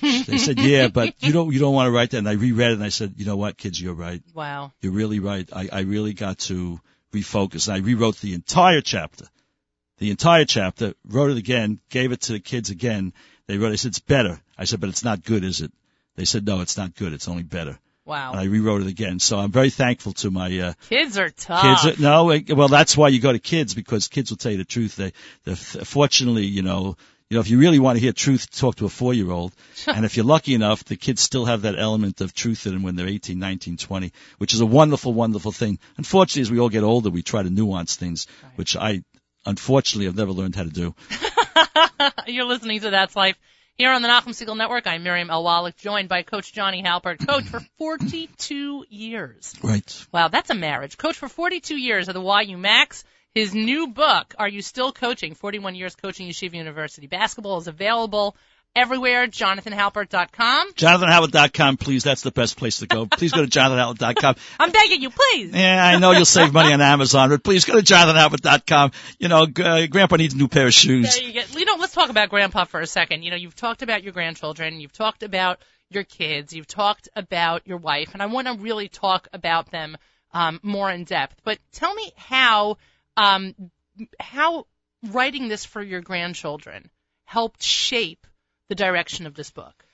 They said, "Yeah, but you don't you don't want to write that." And I reread it, and I said, "You know what, kids, you're right. wow. You're really right. I, I really got to refocus." And I rewrote the entire chapter, the entire chapter, wrote it again, gave it to the kids again. They wrote. I said, "It's better." I said, "But it's not good, is it?" They said, "No, it's not good. It's only better." Wow. And I rewrote it again. So I'm very thankful to my uh, Kids are tough. kids. are, No, well, that's why you go to kids because kids will tell you the truth. They, they fortunately, you know, you know, if you really want to hear truth, talk to a four-year-old. and if you're lucky enough, the kids still have that element of truth in them when they're 18, 19, 20, which is a wonderful, wonderful thing. Unfortunately, as we all get older, we try to nuance things, which I, unfortunately, have never learned how to do. You're listening to That's Life here on the Nachum Segal Network. I'm Miriam L. Wallach, joined by Coach Johnny Halpert, coach for 42 years. Right. Wow, that's a marriage. Coach for 42 years at the YU Macs. His new book, Are You Still Coaching? 41 Years Coaching Yeshiva University Basketball is available everywhere. JonathanHalpert.com. JonathanHoward.com, please. That's the best place to go. Please go to JonathanHoward.com. I'm begging you, please. Yeah, I know you'll save money on Amazon, but please go to JonathanHalpert.com. You know, uh, Grandpa needs a new pair of shoes. There you get. You know, let's talk about Grandpa for a second. You know, you've talked about your grandchildren, you've talked about your kids, you've talked about your wife, and I want to really talk about them um, more in depth. But tell me how um, how writing this for your grandchildren helped shape the direction of this book.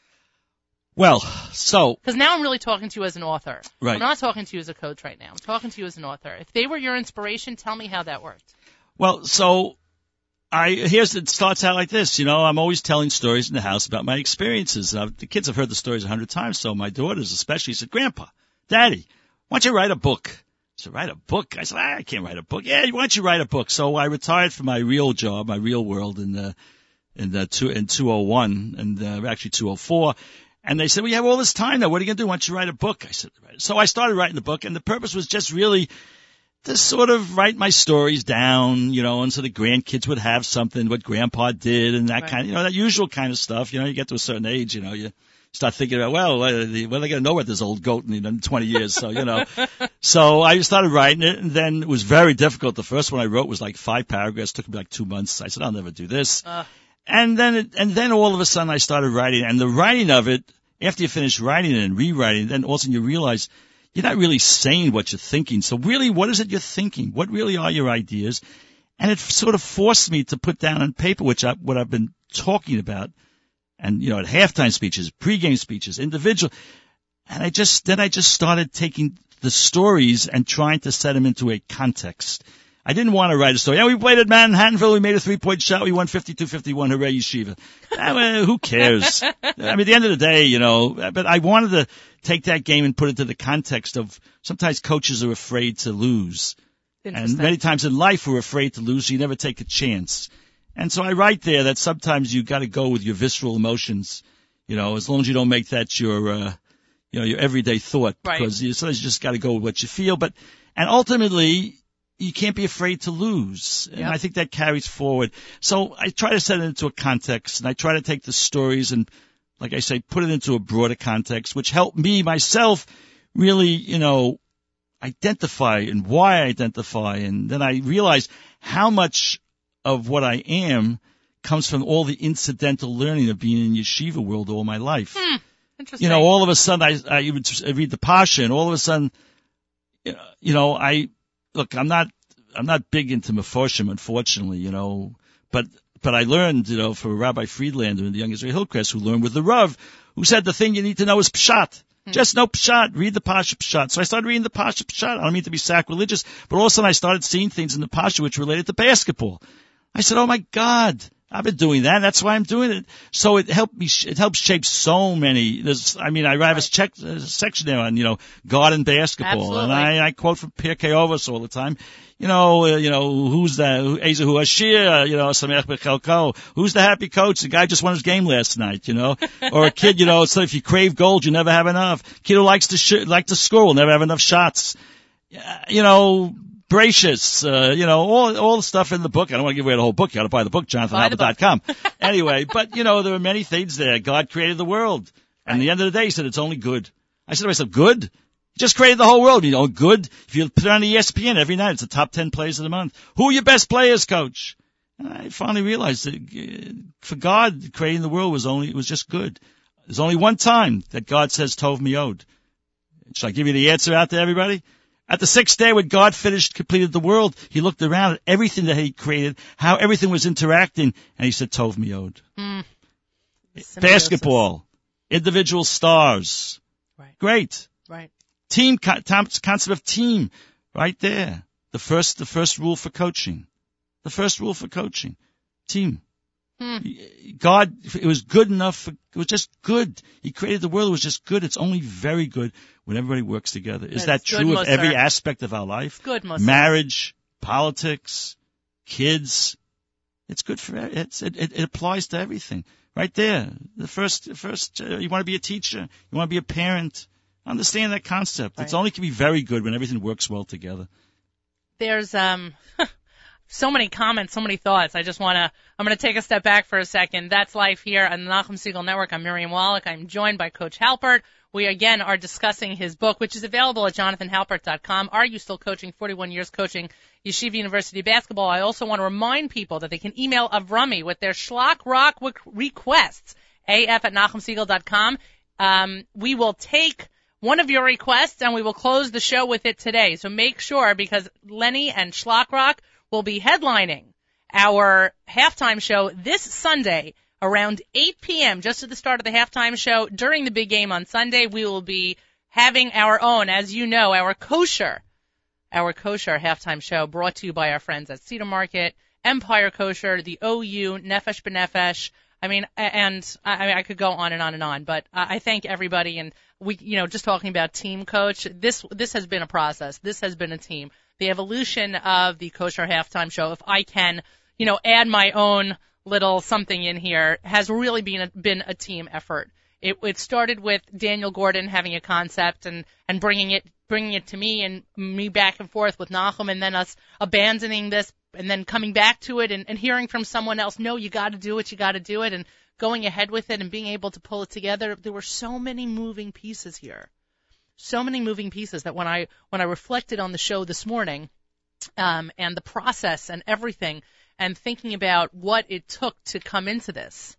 Well, so, Because now I'm really talking to you as an author. Right. I'm not talking to you as a coach right now. I'm talking to you as an author. If they were your inspiration, tell me how that worked. well, so, I, here's, it starts out like this, you know, I'm always telling stories in the house about my experiences. Uh, the kids have heard the stories a hundred times, so my daughters especially said, Grandpa, Daddy, why don't you write a book? Said, write a book? I said, "Ah, I can't write a book. Yeah, why don't you write a book? So I retired from my real job, my real world in, uh, in, uh, two, in 201 and, uh, actually 204. And they said, well, you have all this time now. What are you going to do? Why don't you write a book? I said, so I started writing the book and the purpose was just really to sort of write my stories down, you know, and so the grandkids would have something, what grandpa did and that Right. kind of, you know, that usual kind of stuff. You know, you get to a certain age, you know, you start thinking about, well, uh, the- well, they going to know about this old goat in, in 20 years. So, you know, so I started writing it and then it was very difficult. The first one I wrote was like five paragraphs, took me like two months. I said, I'll never do this. Uh. And then, it, and then all of a sudden I started writing and the writing of it, after you finish writing it and rewriting, then all of a sudden you realize you're not really saying what you're thinking. So really, what is it you're thinking? What really are your ideas? And it sort of forced me to put down on paper, which I, what I've been talking about. And, you know, at halftime speeches, pregame speeches, individual. And I just, then I just started taking the stories and trying to set them into a context. I didn't want to write a story. Yeah, we played at Manhattanville. We made a three-point shot. We won 52-51. Hooray, Yeshiva. Ah, I mean, who cares? I mean, at the end of the day, you know, but I wanted to take that game and put it into the context of sometimes coaches are afraid to lose. And many times in life we're afraid to lose, so you never take a chance. And so I write there that sometimes you gotta go with your visceral emotions, you know, as long as you don't make that your, uh, you know, your everyday thought. Right. Because you, sometimes you just gotta go with what you feel. But, and ultimately, you can't be afraid to lose. And Yep. I think that carries forward. So I try to set it into a context and I try to take the stories and, like I say, put it into a broader context, which helped me myself really, you know, identify and why I identify. And then I realized how much of what I am comes from all the incidental learning of being in yeshiva world all my life. Interesting. You know, all of a sudden I, I read the Pasha and all of a sudden, you know, I, look, I'm not, I'm not big into Meforshim, unfortunately, you know, but, but I learned, you know, from Rabbi Friedlander and the Young Israel Hillcrest who learned with the Rav, who said the thing you need to know is Pshat. Hmm. Just know Pshat. Read the Pasha Pshat. So I started reading the Pasha Pshat. I don't mean to be sacrilegious, but all of a sudden I started seeing things in the Pasha which related to basketball. I said, oh my God, I've been doing that. That's why I'm doing it. So it helped me, it helps shape so many, there's, I mean, I have a check, a section there on, you know, garden basketball. And I, I quote from Pirkei Avos all the time. You know, uh, you know, who's that? Who- Ezehu Ashir, you know, Sameach Bechelko. Who's the happy coach? The guy just won his game last night, you know? Or a kid, you know, so if you crave gold, you never have enough. Kid who likes to sh- like to score will never have enough shots. Uh, you know, Bracious, uh, you know, all, all the stuff in the book. I don't want to give away the whole book. You the book, Buy the book. jonathanhalpert.com. anyway, but you know, there are many things there. God created the world. And at the end of the day, he said it's only good. I said to myself, good? He just created the whole world. You know, good. If you put it on ESPN every night, it's the top 10 plays of the month. Who are your best players, coach? And I finally realized that uh, for God, creating the world was only, it was just good. There's only one time that God says Tov Miod. Should I give you the answer out there, everybody? At the sixth day, when God finished, completed the world, he looked around at everything that he created, how everything was interacting, and he said, Tov Miod. Hmm. Symbiosis. Basketball, individual stars. Right. Great. Right. Team, co- concept of team, right there. The first, the first rule for coaching. The first rule for coaching. Team. Hmm. God, it was good enough. For, it was just good. He created the world. It was just good. It's only very good when everybody works together. Is that good, true of every aspect of our life? Good. Marriage, politics, kids. It's good for it's it, it, it applies to everything. Right there. The first first uh, you want to be a teacher, you want to be a parent. Understand that concept. It's Right. only can be very good when everything works well together. there's um so many comments, so many thoughts. I just want to I'm going to take a step back for a second. That's life here on the Nachum Segal Network. I'm Miriam Wallach. I'm joined by Coach Halpert. We again are discussing his book, which is available at jonathanhalpert.com. Are you still coaching? 41 years coaching Yeshiva University basketball. I also want to remind people that they can email Avrami with their Schlock Rock requests. AF at NachumSegal.com. Um, we will take one of your requests and we will close the show with it today. So make sure because Lenny and Schlock Rock will be headlining our halftime show this Sunday around 8 p.m. just at the start of the halftime show during the big game on Sunday. We will be having our own, as you know, our kosher, our kosher halftime show brought to you by our friends at Cedar Market, Empire Kosher, the OU, Nefesh Benefesh. I mean, and I, mean, I could go on and on and on, but I thank everybody. And we, you know, just talking about team coach, this this has been a process. This has been a team. The evolution of the kosher halftime show. If I can, you know, add my own little something in here, has really been a, been a team effort. It, it started with Daniel Gordon having a concept and, and bringing it, bringing it to me and me back and forth with Nachum and then us abandoning this and then coming back to it and, and hearing from someone else, no, you gotta do it, you gotta do it and going ahead with it and being able to pull it together. There were so many moving pieces here. So many moving pieces that when I, when I reflected on the show this morning, um, and the process and everything and thinking about what it took to come into this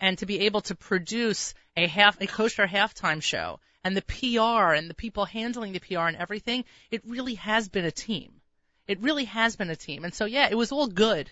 and to be able to produce a half a kosher halftime show and the PR and the people handling the PR and everything, it really has been a team. It really has been a team. And so yeah, it was all good.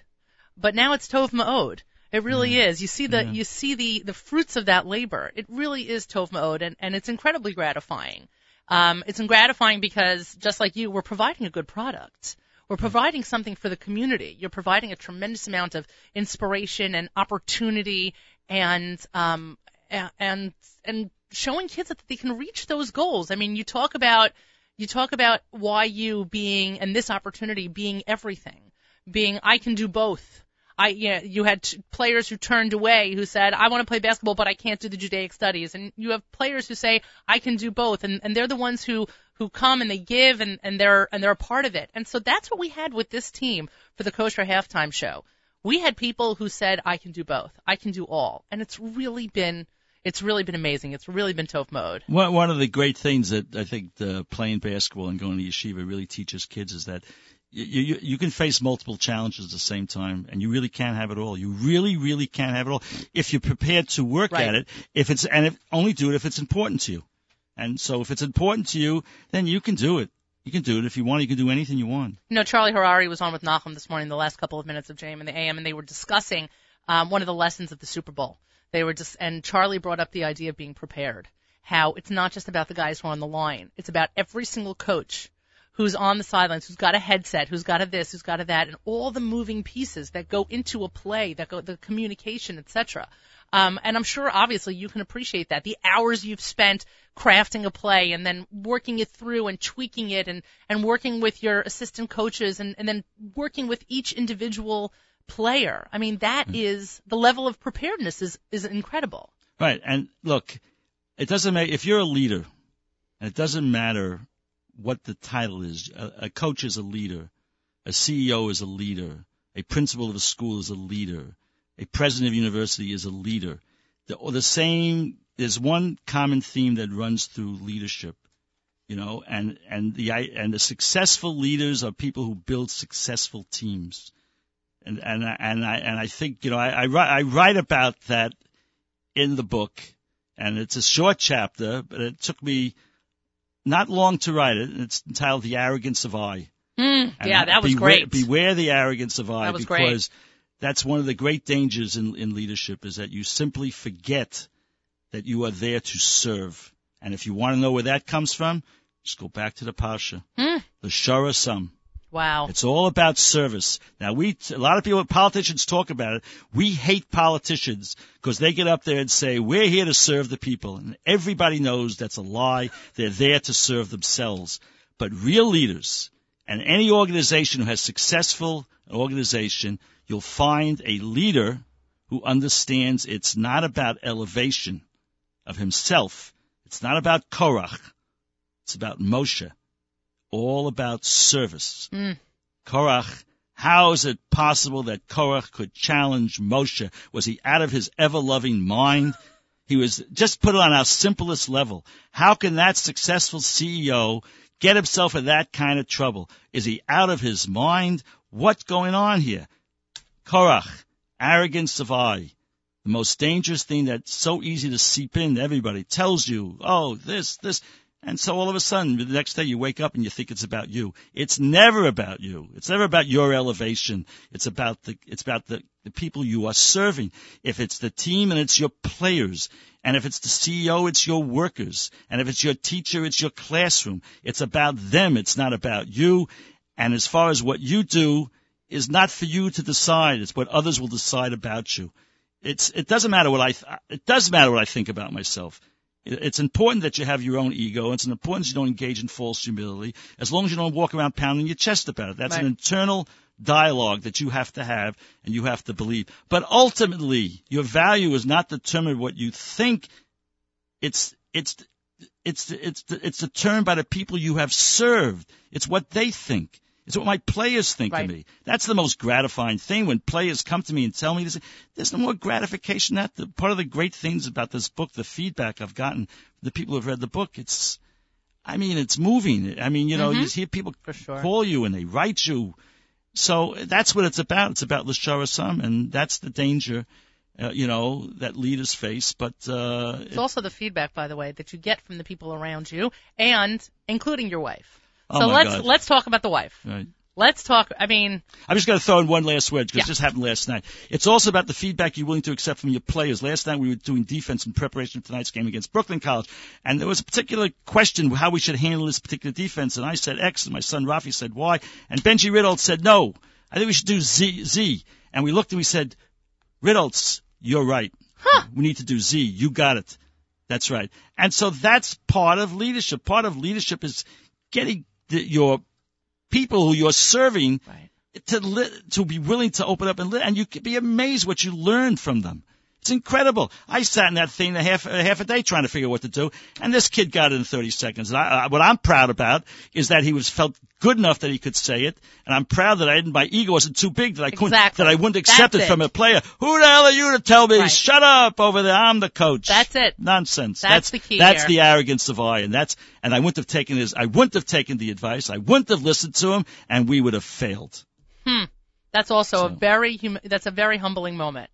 But now it's Tov Ma'od. It really Yeah. is. You see the Yeah. you see the the fruits of that labor. It really is Tov Ma'od and, and it's incredibly gratifying. Um, it's gratifying because just like you, we're providing a good product. We're providing something for the community. You're providing a tremendous amount of inspiration and opportunity and um a- and and showing kids that they can reach those goals. I mean, you talk about you talk about YU being and this opportunity being everything, being I can do both. I yeah, you had players who turned away who said I want to play basketball but I can't do the Judaic studies, and you have players who say I can do both, and and they're the ones who who come and they give and and they're and they're a part of it, and so that's what we had with this team for the kosher halftime show. We had people who said I can do both, I can do all, and it's really been it's really been amazing. It's really been Tov Ma'od. One, one of the great things that I think the playing basketball and going to yeshiva really teaches kids is that you, you, you can face multiple challenges at the same time, and you really can't have it all. You really, really can't have it all if you're prepared to work Right. at it. If it's and if only do it if it's important to you. And so if it's important to you, then you can do it. You can do it if you want. You can do anything you want. You know, Charlie Harary was on with Nachum this morning, the last couple of minutes of JM in the AM, and they were discussing um, one of the lessons of the Super Bowl. They were just, and Charlie brought up the idea of being prepared. How it's not just about the guys who are on the line; it's about every single coach who's on the sidelines, who's got a headset, who's got a this, who's got a that, and all the moving pieces that go into a play, that go the communication, etc. Um, and I'm sure, obviously, you can appreciate that. The hours you've spent crafting a play and then working it through and tweaking it and, and working with your assistant coaches and, and then working with each individual player. I mean, that is the level of preparedness is, is incredible. Right. And look, it doesn't matter if you're a leader, and it doesn't matter what the title is. A, a coach is a leader. A CEO is a leader. A principal of a school is a leader. A president of a university is a leader. The, the same, there's one common theme that runs through leadership, you know, and, and the, and the successful leaders are people who build successful teams. And, and, I- and I, and I think, you know, I, I write, I write about that in the book, and it's a short chapter, but it took me not long to write it. It's entitled "The Arrogance of I." Mm, yeah, that was beware, great. Beware the arrogance of I, That was great. because that's one of the great dangers in, in leadership is that you simply forget that you are there to serve. And if you want to know where that comes from, just go back to the Pasha, Mm, the Shara Sum. Wow. It's all about service. Now we, a lot of people, politicians talk about it. We hate politicians because they get up there and say, we're here to serve the people. And everybody knows that's a lie. They're there to serve themselves. But real leaders and any organization who has successful organization, you'll find a leader who understands it's not about elevation of himself. It's not about Korach. It's about Moshe. All about service. Mm. Korach, how is it possible that Korach could challenge Moshe? Was he out of his ever-loving mind? He was, just put it on our simplest level. How can that successful CEO get himself in that kind of trouble? Is he out of his mind? What's going on here? Korach, arrogance of I. The most dangerous thing that's so easy to seep in. Everybody tells you, oh, this, this. And so all of a sudden, the next day you wake up and you think it's about you. It's never about you. It's never about your elevation. It's about the, it's about the, the people you are serving. If it's the team and it's your players, and if it's the CEO, it's your workers, and if it's your teacher, it's your classroom. It's about them. It's not about you. And as far as what you do is not for you to decide. It's what others will decide about you. It's, it doesn't matter what I, it does matter what I think about myself. It- It's important that you have your own ego. It's important that you don't engage in false humility. As long as you don't walk around pounding your chest about it. That's an internal dialogue that you have to have and you have to believe. But ultimately, your value is not determined what you think It's it's it's it's it's determined by the people you have served. It's what they think. It's what my players think Right. of me. That's the most gratifying thing when players come to me and tell me this. There's no more gratification than that. The, part of the great things about this book, the feedback I've gotten the people who've read the book, it's, I mean, it's moving. I mean, you know, you hear people sure. call you and they write you. So that's what it's about. It's about Lashara Sum, and that's the danger, uh, you know, that leaders face. But uh, It's also the feedback, by the way, that you get from the people around you, and including your wife. Oh so let's God. let's talk about the wife. Right. Let's talk. I mean, I'm just going to throw in one last word because Yeah. this happened last night. It's also about the feedback you're willing to accept from your players. Last night we were doing defense in preparation for tonight's game against Brooklyn College, and there was a particular question how we should handle this particular defense, and I said X, and my son Rafi said Y, and Benji Riddle said no. I think we should do Z, Z, and we looked and we said, Riddles, you're right. We need to do Z. You got it. That's right. And so that's part of leadership. Part of leadership is getting your people who you're serving right. to li- to be willing to open up and and you could be amazed what you learn from them. It's incredible. I sat in that thing a half a half a day trying to figure out what to do, and this kid got it in 30 seconds. And I, I, what I'm proud about is that he was felt good enough that he could say it, and I'm proud that I didn't. My ego wasn't too big that I couldn't Exactly. that I wouldn't accept That's it from a player. Who the hell are you to tell me? Right. Shut up over there. I'm the coach. That's it. Nonsense. That's the key That's here. the arrogance of I, and that's and I wouldn't have taken his. I wouldn't have taken the advice. I wouldn't have listened to him, and we would have failed. Hmm. That's also a very hum- that's a very humbling moment.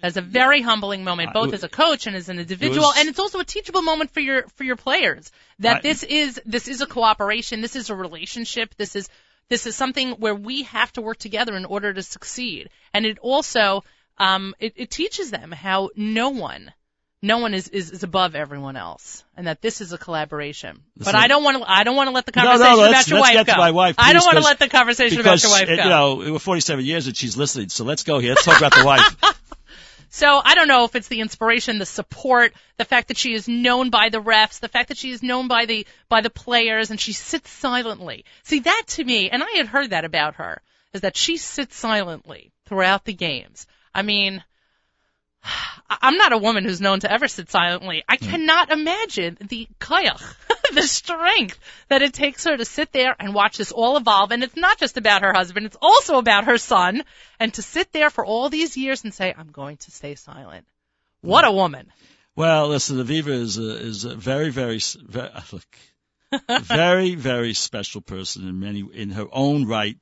That's a very humbling moment, Uh, both it- as a coach and as an individual, was- and it's also a teachable moment for your for your players. That I- this is this is a cooperation, this is a relationship, this is this is something where we have to work together in order to succeed. And it also um, it, it teaches them how no one no one is, is, is above everyone else, and that this is a collaboration. But I don't want to. I don't want to let the No, no, conversation let's- about your let's wife get go. to my wife, I don't want to let the conversation because about your wife go. you know it were 47 years that she's listening. So let's go here. Let's talk about the wife. So I don't know if it's the inspiration, the support, the fact that she is known by the refs, the fact that she is known by the by the players, and she sits silently. See that to me, and I had heard that about her, is that she sits silently throughout the games. I mean, I- I'm not a woman who's known to ever sit silently. I hmm. cannot imagine the koyach, the strength that it takes her to sit there and watch this all evolve. And it's not just about her husband, it's also about her son. And to sit there for all these years and say, I'm going to stay silent. What a woman. Well, listen, Aviva is a, is a very, very, very look, very, very special person in many, in her own right,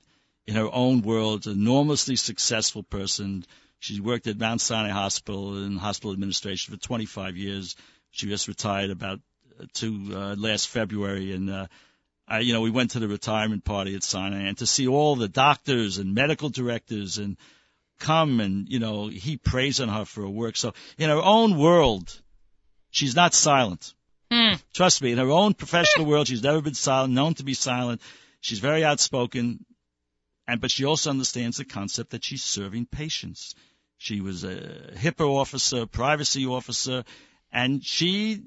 in her own world, enormously successful person. She worked at Mount Sinai Hospital in hospital administration for 25 years. She just retired about to uh, last February, and uh, I, you know, we went to the retirement party at Sinai, and to see all the doctors and medical directors and come and you know he prays on her for her work. So in her own world, she's not silent. Hmm. Trust me, in her own professional world, she's never been silent, known to be silent. She's very outspoken, and but she also understands the concept that she's serving patients. She was a HIPAA officer, privacy officer, and she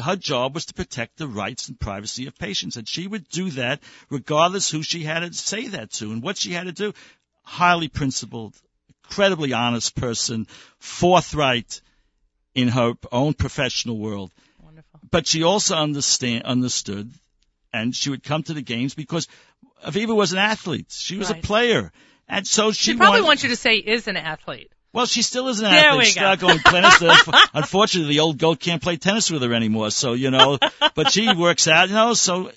her job was to protect the rights and privacy of patients, and she would do that regardless who she had to say that to and what she had to do. Highly principled, incredibly honest person, forthright in her own professional world. Wonderful. But she also understand understood, and she would come to the games because Aviva was an athlete. She was Right. a player, and so she She probably wanted, wants you to say is an athlete. Well, she still is an There athlete. She's go. not going tennis. Unfortunately, the old goat can't play tennis with her anymore. So you know, but she works out. You know, so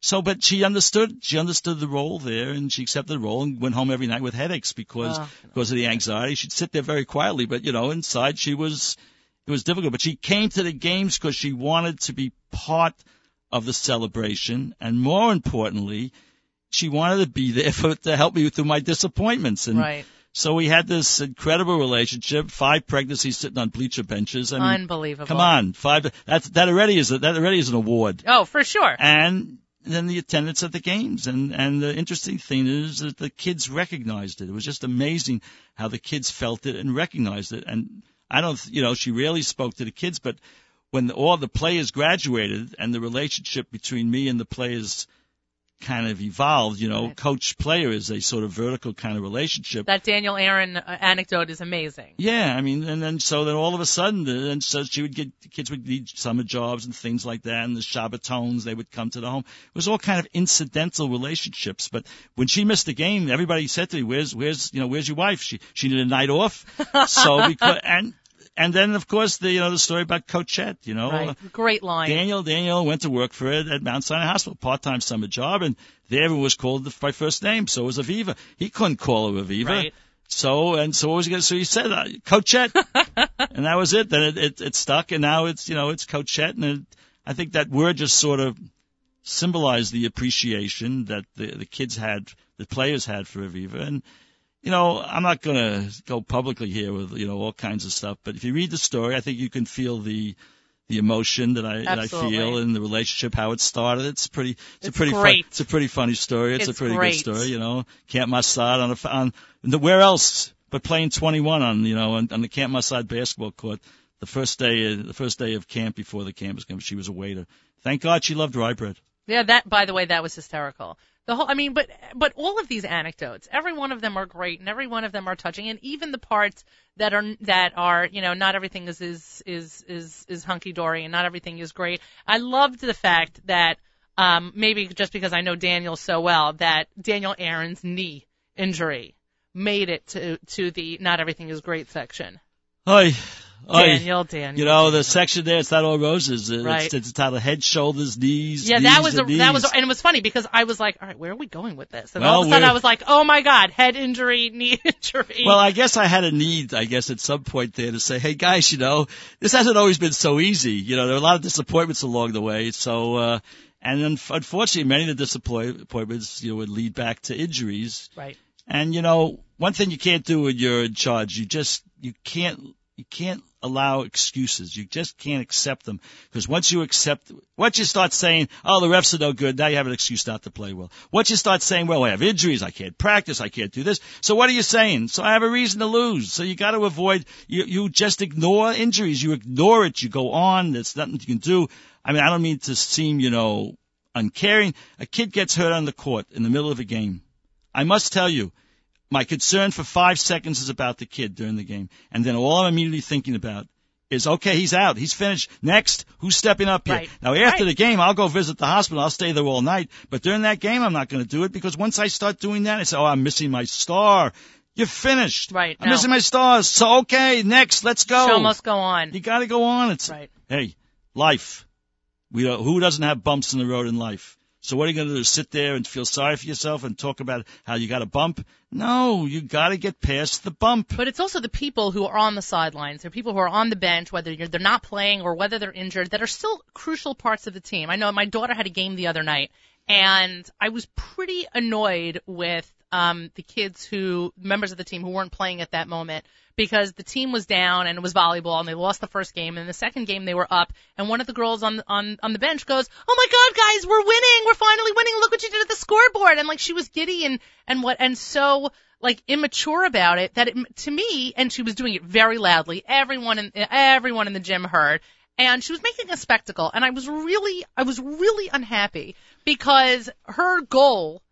so but she understood. She understood the role there, and she accepted the role and went home every night with headaches because Oh. because of the anxiety. She'd sit there very quietly, but you know, inside she was it was difficult. But she came to the games because she wanted to be part of the celebration, and more importantly, she wanted to be there for to help me through my disappointments. And Right. So we had this incredible relationship. Five pregnancies sitting on bleacher benches. I mean, Unbelievable. come on, five. That's that already is a, that already is an award. Oh, for sure. And then the attendance at the games. And and the interesting thing is that the kids recognized it. It was just amazing how the kids felt it and recognized it. And I don't, you know, she rarely spoke to the kids, but when all the players graduated and the relationship between me and the players kind of evolved. You know, Right. coach player is a sort of vertical kind of relationship. That Daniel Aaron uh, anecdote is amazing. Yeah, I mean, and then so then all of a sudden, then so she would get kids would need summer jobs and things like that, and the Shabbatons they would come to the home. It was all kind of incidental relationships. But when she missed the game, everybody said to me, "Where's where's you know where's your wife? She she needed a night off." so because and and then of course the you know the story about Coachette, you know. Right. Great line. Daniel Daniel went to work for it at Mount Sinai Hospital, part time summer job, and there was called by first name. So was Aviva. He couldn't call her Aviva. Right. So and so what was he gonna? So he said uh, Coachette, and that was it. Then it, it it stuck, and now it's you know it's Coachette, and it, I think that word just sort of symbolized the appreciation that the the kids had, the players had for Aviva, and you know I'm not gonna go publicly here with you know all kinds of stuff, but if you read the story, I think you can feel the the emotion that I that I feel in the relationship, how it started. It's pretty. It's, a pretty. Fun, it's a pretty funny story. It's, It's a pretty great. good story. You know, Camp Massad on a on the, where else but playing 21 on you know on, on the Camp Massad basketball court. The first day, the first day of camp before the camp was coming, she was a waiter. Thank God she loved rye bread. Yeah, that by the way, that was hysterical. The whole I mean, but but all of these anecdotes, every one of them are great and every one of them are touching and even the parts that are that are, you know, not everything is is is is, is hunky dory and not everything is great. I loved the fact that um maybe just because I know Daniel so well that Daniel Aaron's knee injury made it to to the not everything is great section. Oi. Daniel, Daniel. You know the section there. It's not all roses. It's, Right. it's titled head, shoulders, knees. Yeah, knees that was a, and that was, knees. and it was funny because I was like, all right, where are we going with this? And Well, all of a sudden I was like, oh my god, head injury, knee injury. Well, I guess I had a need, I guess, at some point there to say, hey guys, you know, this hasn't always been so easy. You know, there are a lot of disappointments along the way. So, uh, and then unfortunately, many of the disappointments, you know, would lead back to injuries. right. And you know, one thing you can't do when you're in charge, you just, you can't, you can't allow excuses. You just can't accept them. Because once you accept, once you start saying, oh, the refs are no good, now you have an excuse not to play well. Once you start saying, well, I have injuries, I can't practice, I can't do this. So what are you saying? So I have a reason to lose. So you gotta avoid, you, you just ignore injuries. You ignore it. You go on. There's nothing you can do. I mean, I don't mean to seem, you know, uncaring. A kid gets hurt on the court in the middle of a game. I must tell you, my concern for five seconds is about the kid during the game. And then all I'm immediately thinking about is, okay, he's out. He's finished. Next, who's stepping up here? Right. Now, after Right. the game, I'll go visit the hospital. I'll stay there all night. But during that game, I'm not going to do it because once I start doing that, I say, oh, I'm missing my star. You're finished. Right, I'm no. missing my stars. So, okay, next, let's go. Show must go on. You got to go on. It's Right. hey, life. We who doesn't have bumps in the road in life? So what are you going to do? Sit there and feel sorry for yourself and talk about how you got a bump? No, you got to get past the bump. But it's also the people who are on the sidelines. They're people who are on the bench, whether they're not playing or whether they're injured, that are still crucial parts of the team. I know my daughter had a game the other night, and I was pretty annoyed with um, the kids who, members of the team who weren't playing at that moment, because the team was down and it was volleyball, and they lost the first game, and the second game they were up, and one of the girls on on on the bench goes, "Oh my God, guys, we're winning! We're finally winning! Look what you did at the scoreboard!" And like she was giddy and and what and so like immature about it that it, to me, and she was doing it very loudly. Everyone in everyone in the gym heard, and she was making a spectacle. And I was really, I was really unhappy because her goal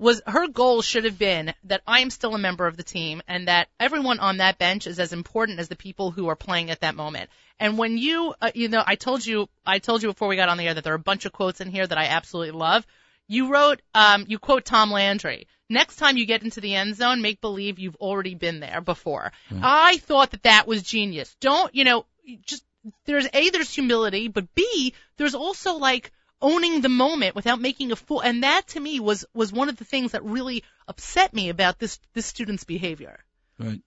was her goal should have been that I am still a member of the team and that everyone on that bench is as important as the people who are playing at that moment. And when you, uh, you know, I told you, I told you before we got on the air that there are a bunch of quotes in here that I absolutely love. You wrote, um, you quote Tom Landry. Next time you get into the end zone, make believe you've already been there before. I thought that that was genius. Don't, you know, just, there's A, there's humility, but B, there's also like owning the moment without making a fool. And that to me was, was one of the things that really upset me about this, this student's behavior. Right.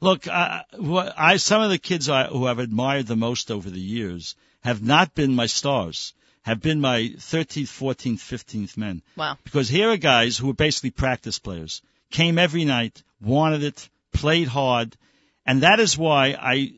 Look, I, what I some of the kids I, who I've admired the most over the years have not been my stars. Have been my 13th, 14th, 15th men. Wow. Because here are guys who were basically practice players. Came every night, wanted it, played hard, and that is why I.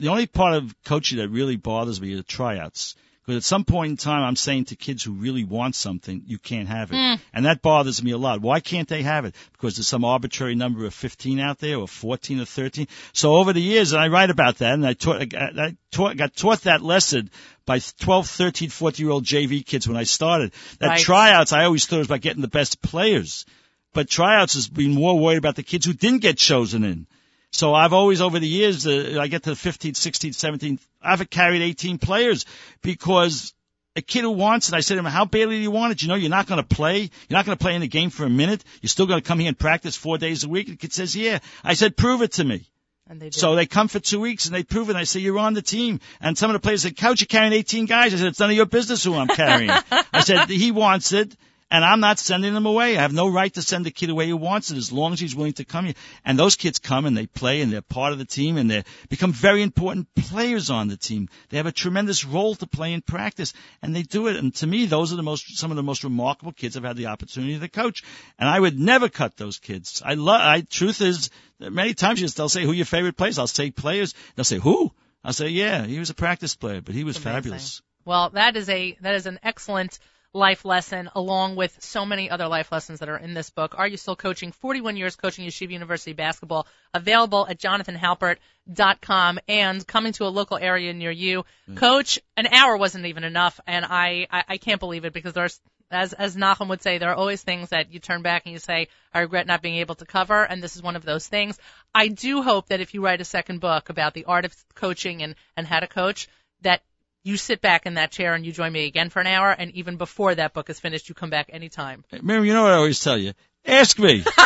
The only part of coaching that really bothers me are the tryouts. Because at some point in time, I'm saying to kids who really want something, you can't have it. Mm. And that bothers me a lot. Why can't they have it? Because there's some arbitrary number of 15 out there or 14 or 13. So over the years, and I write about that, and I taught, I taught, got taught that lesson by 12, 13, 14 year old JV kids when I started. That Right. tryouts, I always thought it was about getting the best players. But tryouts has been more worried about the kids who didn't get chosen in. So I've always, over the years, uh, I get to the 15, 16, 17, I've carried 18 players because a kid who wants it, I said to him, how badly do you want it? You know, you're not going to play. You're not going to play in the game for a minute. You're still going to come here and practice four days a week. The kid says, yeah. I said, prove it to me. And they. So they come for two weeks and they prove it. And I say, you're on the team. And some of the players said, coach, you're carrying 18 guys. I said, it's none of your business who I'm carrying. I said, he wants it. And I'm not sending him away. I have no right to send a kid away who wants it as long as he's willing to come here. And those kids come and they play and they're part of the team and they become very important players on the team. They have a tremendous role to play in practice and they do it. And to me, those are the most, some of the most remarkable kids I've had the opportunity to coach. And I would never cut those kids. I love, I, truth is, many times just, they'll say, who are your favorite players? I'll say players. They'll say, who? I'll say, yeah, he was a practice player, but he was Amazing. fabulous. Well, that is a that is an excellent life lesson, along with so many other life lessons that are in this book. Are you still coaching? 41 years coaching Yeshiva University basketball. Available at jonathanhalpert.com and coming to a local area near you. Mm. Coach, an hour wasn't even enough, and I, I I can't believe it because there's as as Nachum would say, there are always things that you turn back and you say, I regret not being able to cover, and this is one of those things. I do hope that if you write a second book about the art of coaching and and how to coach, that you sit back in that chair and you join me again for an hour, and even before that book is finished, you come back anytime. Mary, you know what I always tell you? Ask me.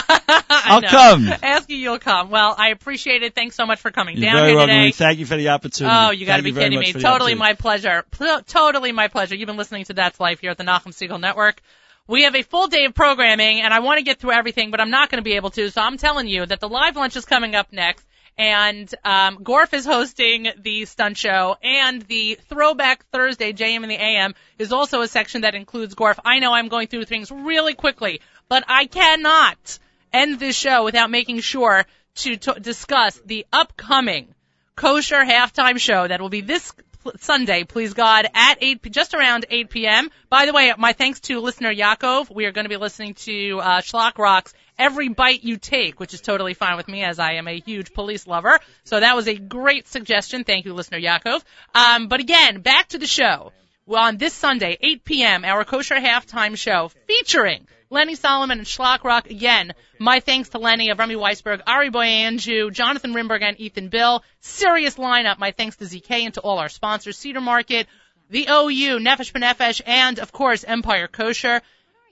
I'll know. come. Ask you, you'll come. Well, I appreciate it. Thanks so much for coming You're down here welcome. today. Thank you for the opportunity. Oh, you got to be kidding me. Totally my pleasure. Pl- totally my pleasure. You've been listening to That's Life here at the Nachum Segal Network. We have a full day of programming, and I want to get through everything, but I'm not going to be able to. So I'm telling you that the live lunch is coming up next, and um, Gorf is hosting the stunt show, and the Throwback Thursday JM in the AM is also a section that includes Gorf. I know I'm going through things really quickly, but I cannot end this show without making sure to, to discuss the upcoming kosher halftime show that will be this Sunday, please God, at 8, p- just around 8 p.m. By the way, my thanks to listener Yaakov. We are going to be listening to uh, Schlock Rock's Every Bite You Take, which is totally fine with me as I am a huge police lover. So that was a great suggestion. Thank you, listener Yaakov. Um, but again, back to the show. Well, on this Sunday, 8 p.m., our kosher halftime show featuring Lenny Solomon and Schlock Rock. Again, my thanks to Lenny of Remy Weisberg, Ari Boyanju, Jonathan Rimberg, and Ethan Bill. Serious lineup. My thanks to ZK and to all our sponsors, Cedar Market, the OU, Nefesh Benefesh, and of course, Empire Kosher.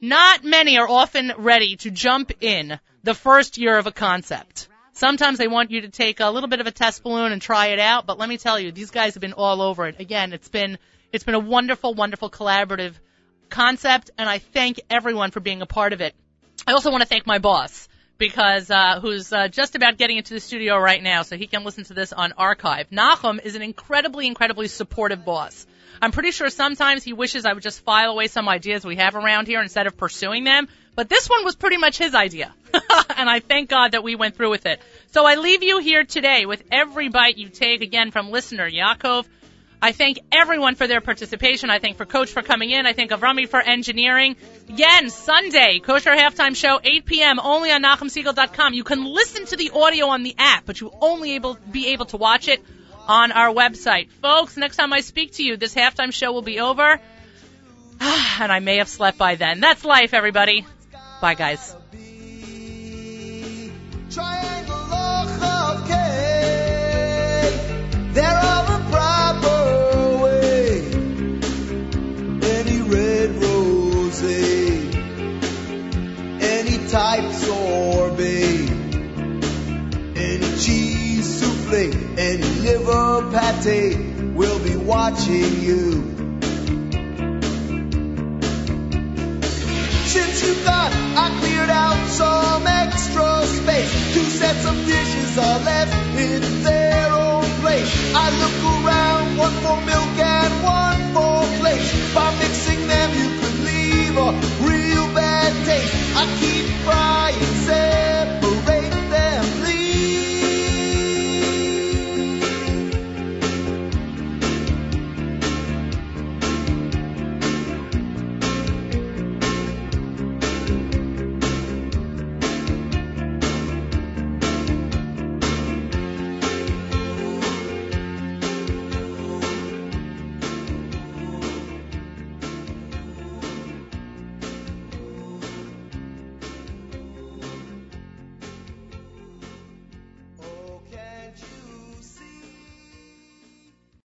Not many are often ready to jump in the first year of a concept. Sometimes they want you to take a little bit of a test balloon and try it out, but let me tell you, these guys have been all over it. Again, it's been it's been a wonderful, wonderful collaborative concept, and I thank everyone for being a part of it. I also want to thank my boss because uh, who's uh, just about getting into the studio right now, so he can listen to this on archive. Nachum is an incredibly, incredibly supportive boss. I'm pretty sure sometimes he wishes I would just file away some ideas we have around here instead of pursuing them. But this one was pretty much his idea. and I thank God that we went through with it. So I leave you here today with every bite you take again from listener Yaakov. I thank everyone for their participation. I thank for Coach for coming in. I thank Avrami for engineering. Again, Sunday, Kosher Halftime Show, 8 p.m. only on NachumSegal.com. You can listen to the audio on the app, but you only able be able to watch it on our website. Folks, next time I speak to you, this halftime show will be over. and I may have slept by then. That's life, everybody. Bye, guys. Any type sorbet, any cheese souffle and liver pate will be watching you. Since you gone, I cleared out some extra space. Two sets of dishes are left in their own place. I look around, one for milk and one for plates. By mixing them, you could leave a real bad taste. I keep